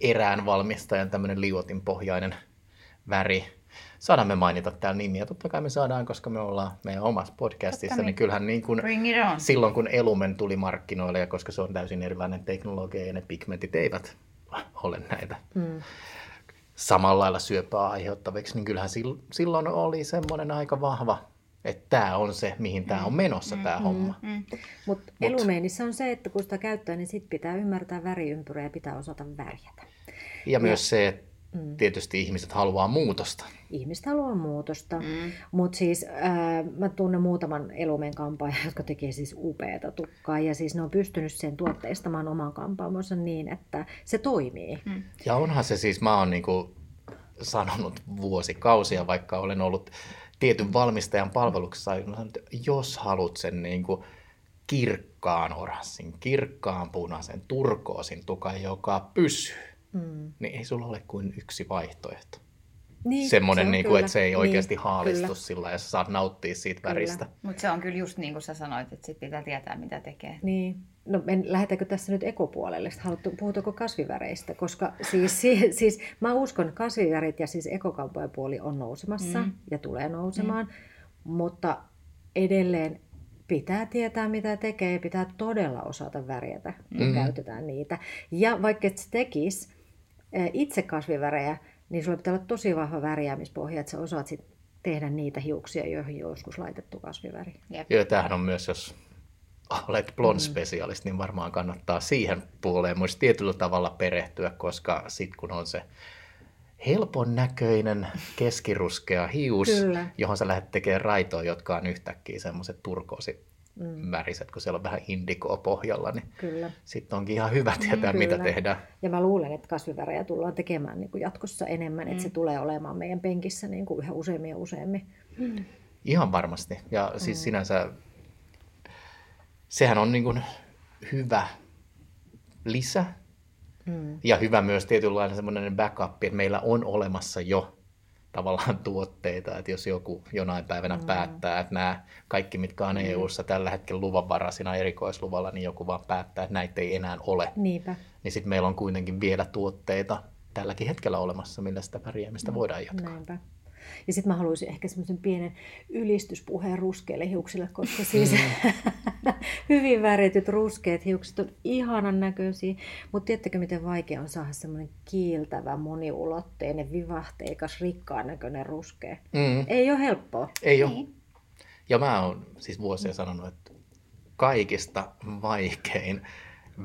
erään valmistajan tämmöinen liuotinpohjainen väri. Saadaan me mainita täällä nimiä, totta kai me saadaan, koska me ollaan meidän omassa podcastissa, Totta niin niin. kyllähän niin kuin silloin kun Elumen tuli markkinoille ja koska se on täysin erilainen teknologia ja ne pigmentit eivät ole näitä Mm. samalla lailla syöpää aiheuttaviksi, niin kyllähän sil- silloin oli semmoinen aika vahva, että tämä on se, mihin tämä on menossa tämä homma. Mm. Mutta Mut- elumeenissa on se, että kun sitä käyttää, niin sit pitää ymmärtää väriympyrä ja pitää osata värjätä. Ja myös se, että Mm. tietysti ihmiset haluaa muutosta. Ihmiset haluaa muutosta, mm. Mutta siis ää, mä tunnen muutaman elumen kampaajan, jotka tekee siis upeata tukkaa ja siis ne on pystynyt sen tuotteistamaan oman kampaamonsa niin, että se toimii. Mm. Ja onhan se siis, mä oon niinku sanonut vuosikausia, vaikka olen ollut tietyn valmistajan palveluksessa, että jos haluat sen niinku kirkkaan oranssin, kirkkaan punaisen, turkoosin tukan, joka pysyy, Mm. niin ei sulla ole kuin yksi vaihtoehto. Niin, Semmoinen, se niin kuin, että se ei oikeasti niin, haalistu Kyllä. sillä ja sä saat nauttia siitä Kyllä. väristä. Mutta se on kyllä just niin kuin sä sanoit, että sit pitää tietää mitä tekee. Niin. No en, lähdetäänkö tässä nyt ekopuolelle? Haluttu, puhutaanko kasviväreistä? Koska siis, siis, siis mä uskon, että kasvivärit ja siis ekokauppojen puoli on nousemassa Mm. ja tulee nousemaan, mm. mutta edelleen pitää tietää, mitä tekee ja pitää todella osata värjätä, kun Mm. käytetään niitä. Ja vaikka et se tekisi itse kasvivärejä, niin sulla pitää olla tosi vahva värjäämispohja, että sä osaat sit tehdä niitä hiuksia, joihin joskus laitettu kasviväri. Jep. Joo, tämähän on myös, jos olet blond specialist, niin varmaan kannattaa siihen puoleen myös tietyllä tavalla perehtyä, koska sitten kun on se helpon näköinen keskiruskea hius, Kyllä. johon sä lähdet tekemään raitoja, jotka on yhtäkkiä semmoiset turkoosi väriset, kun siellä on vähän indikoa pohjalla, niin Kyllä. sitten onkin ihan hyvä tietää, mitä Kyllä. tehdään. Ja mä luulen, että kasvivärejä tullaan tekemään niin kuin jatkossa enemmän, että se tulee olemaan meidän penkissä niin kuin yhä useammin ja useammin. Ihan varmasti. Ja siis sinänsä sehän on niin kuin hyvä lisä Mm. ja hyvä myös tietynlainen semmoinen backup, että meillä on olemassa jo tavallaan tuotteita, että jos joku jonain päivänä mm. päättää, että nämä kaikki, mitkä on EU-ssa tällä hetkellä luvanvaraisina erikoisluvalla, niin joku vaan päättää, että näitä ei enää ole. Niinpä. Niin sitten meillä on kuitenkin vielä tuotteita tälläkin hetkellä olemassa, millä sitä pärjäämistä voidaan jatkaa. Näinpä. Ja sitten mä haluaisin ehkä semmoisen pienen ylistyspuheen ruskeille hiuksille, koska siis hyvin värityt ruskeat hiukset on ihanan näköisiä, mutta tiedättekö miten vaikea on saada semmoinen kiiltävä, moniulotteinen, vivahteikas, rikkaan näköinen ruskea. Mm. Ei ole helppoa. Ei ole. Niin. Ja mä oon siis vuosia sanonut, että kaikista vaikein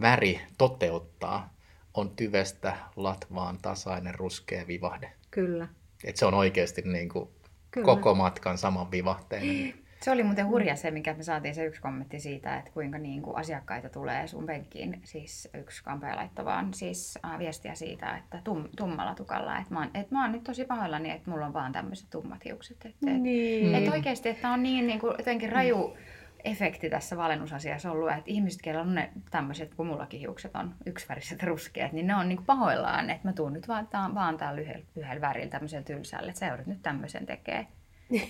väri toteuttaa on tyvestä latvaan tasainen ruskea vivahde. Kyllä. Et se on oikeasti niin kuin Kyllä. koko matkan saman vivahteinen. Se oli muuten hurja se, mikä me saatiin se yksi kommentti siitä, että kuinka niin kuin asiakkaita tulee sun penkkiin. Siis yksi kampaaja laittoi vaan siis, äh, viestiä siitä, että tum, tummalla tukalla. Että mä, oon, että mä oon nyt tosi pahoillani, että mulla on vaan tämmöiset tummat hiukset. Että, Niin. että oikeasti, että on niin, niin kuin, jotenkin raju efekti tässä valennusasiassa ollut, että ihmiset, keillä on ne tämmöiset, kun mullakin hiukset on yksiväriset ruskeat, niin ne on niin pahoillaan, että mä tuun nyt vaan, tää, vaan täällä yhdellä, yhdellä värillä tämmöisellä tylsällä, että sä joudut nyt tämmöisen tekee.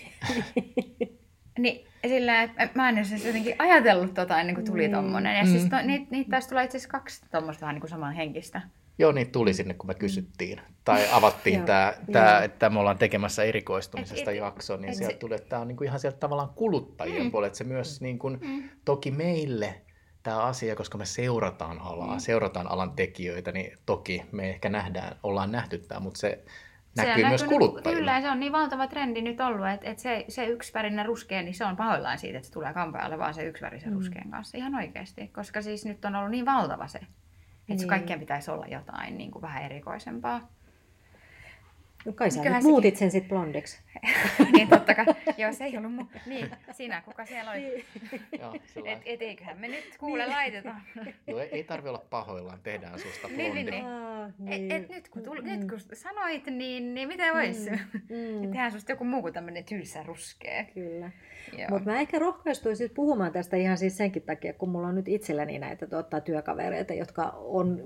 Niin, sillä että mä en edes jotenkin ajatellut tota ennen kuin tuli tommonen. Ja Mm. siis to, niitä, niitä taisi tulla itse asiassa kaksi tommoista vähän niin kuin samanhenkistä. Joo, niin tuli sinne, kun me kysyttiin. Tai avattiin tämä, tämä, että me ollaan tekemässä erikoistumisesta Et- et- jakso, niin et sieltä se- tuli, että tämä on niin kuin ihan sieltä tavallaan kuluttajien Mm. puolelle. Että se myös niin kuin, Mm. toki meille tämä asia, koska me seurataan alaa, Mm. seurataan alan tekijöitä, niin toki me ehkä nähdään, ollaan nähty tämä, mutta se Se näkyy on myös näkynyt- kuluttajille. Kyllä, se on niin valtava trendi nyt ollut, että, että se, se yksivärinen ruskea, niin se on pahoillaan siitä, että se tulee kampaajalle vaan se yksivärisen mm. ruskean kanssa. Ihan oikeasti, koska siis nyt on ollut niin valtava se, että niin. kaikkien pitäisi olla jotain niin kuin vähän erikoisempaa. No kai sä sekin- muutit sen sitten blondiksi. niin totta kai. Joo, se ei ollut mu- Niin, sinä, kuka siellä oli. Joo, sillä Et, et eiköhän me nyt kuule laitetaan. Joo, ei, ei tarvi olla pahoillaan, tehdään susta Niin, blondi. niin, Aa, Et, et nyt, kun tuli, Mm. nyt kun sanoit, niin, niin miten vois? Mm. Mm. Tehdään susta joku muu kuin tämmönen tylsä ruskea. Kyllä. Joo. Mutta mä ehkä rohkaistuin siis puhumaan tästä ihan siis senkin takia, kun mulla on nyt itselläni näitä tuota, työkavereita, jotka on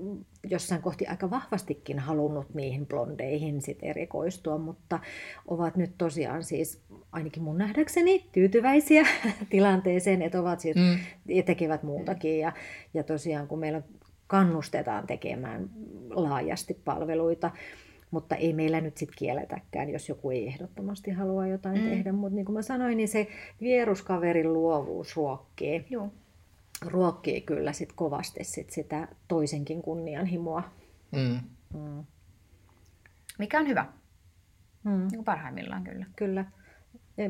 jossain kohti aika vahvastikin halunnut niihin blondeihin sit erikoistua, mutta ovat nyt tosiaan siis ainakin mun nähdäkseni tyytyväisiä tilanteeseen, että ovat siis Mm. ja tekevät muutakin. Ja, ja tosiaan kun meillä kannustetaan tekemään laajasti palveluita, mutta ei meillä nyt sitten kielletäkään, jos joku ei ehdottomasti halua jotain Mm. mm. tehdä. Mutta niin kuin mä sanoin, niin se vieruskaverin luovuus ruokkii, Joo. ruokkii kyllä sit kovasti sit sitä toisenkin kunnianhimoa. Mm. Mm. Mikä on hyvä. Mm. Niin parhaimmillaan kyllä. Kyllä.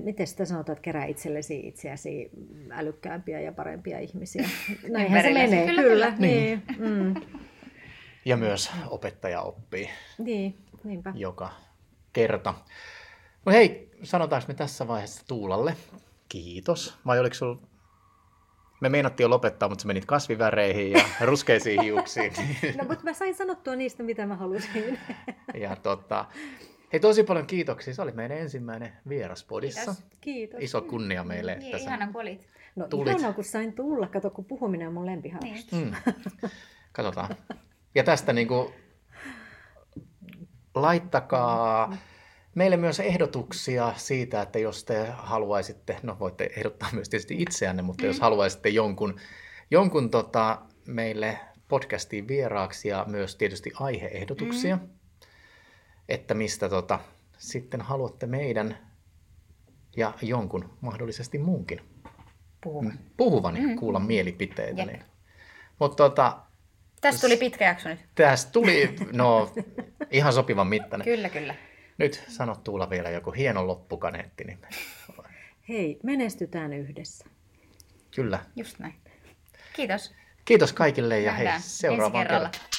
Miten sitä sanotaan, että kerää itsellesi itseäsi älykkäämpiä ja parempia ihmisiä? Näinhän se menee. Kyllä, Kyllä, kyllä. Niin. Mm. Ja myös opettaja oppii niin, niinpä. joka kerta. No hei, sanotaanko me tässä vaiheessa Tuulalle kiitos, vai oliko sulla... Me meinattiin jo lopettaa, mutta sä menit kasviväreihin ja ruskeisiin hiuksiin. No, mutta mä sain sanottua niistä, mitä mä halusin. ja tota, hei tosi paljon kiitoksia. Se oli meidän ensimmäinen vieras podissa. Kiitos. Kiitos. Iso kunnia meille, Niin, että sä... ihana kun olit. No Tulit. ihanaa, kun sain tulla. Kato, kun puhuminen on mun lempiharrastus. Niin. Mm. Katsotaan. Ja tästä niin kuin, laittakaa meille myös ehdotuksia siitä, että jos te haluaisitte, no voitte ehdottaa myös tietysti itseänne, mutta jos haluaisitte jonkun, jonkun tota, meille podcastiin vieraaksi ja myös tietysti aiheehdotuksia, mm. Että mistä tota, sitten haluatte meidän ja jonkun mahdollisesti muunkin Puhu. puhuvan ja Mm. kuulla mielipiteitä. Jep. Niin. Mutta tota, Tästä tuli pitkä jakso nyt. Tästä tuli, no Ihan sopivan mittainen. Kyllä, kyllä. Nyt sano Tuula vielä joku hieno loppukaneetti. Niin... Hei, menestytään yhdessä. Kyllä. Just näin. Kiitos. Kiitos kaikille ja hei Nähdään ensi seuraavaan kerralla. kertaan.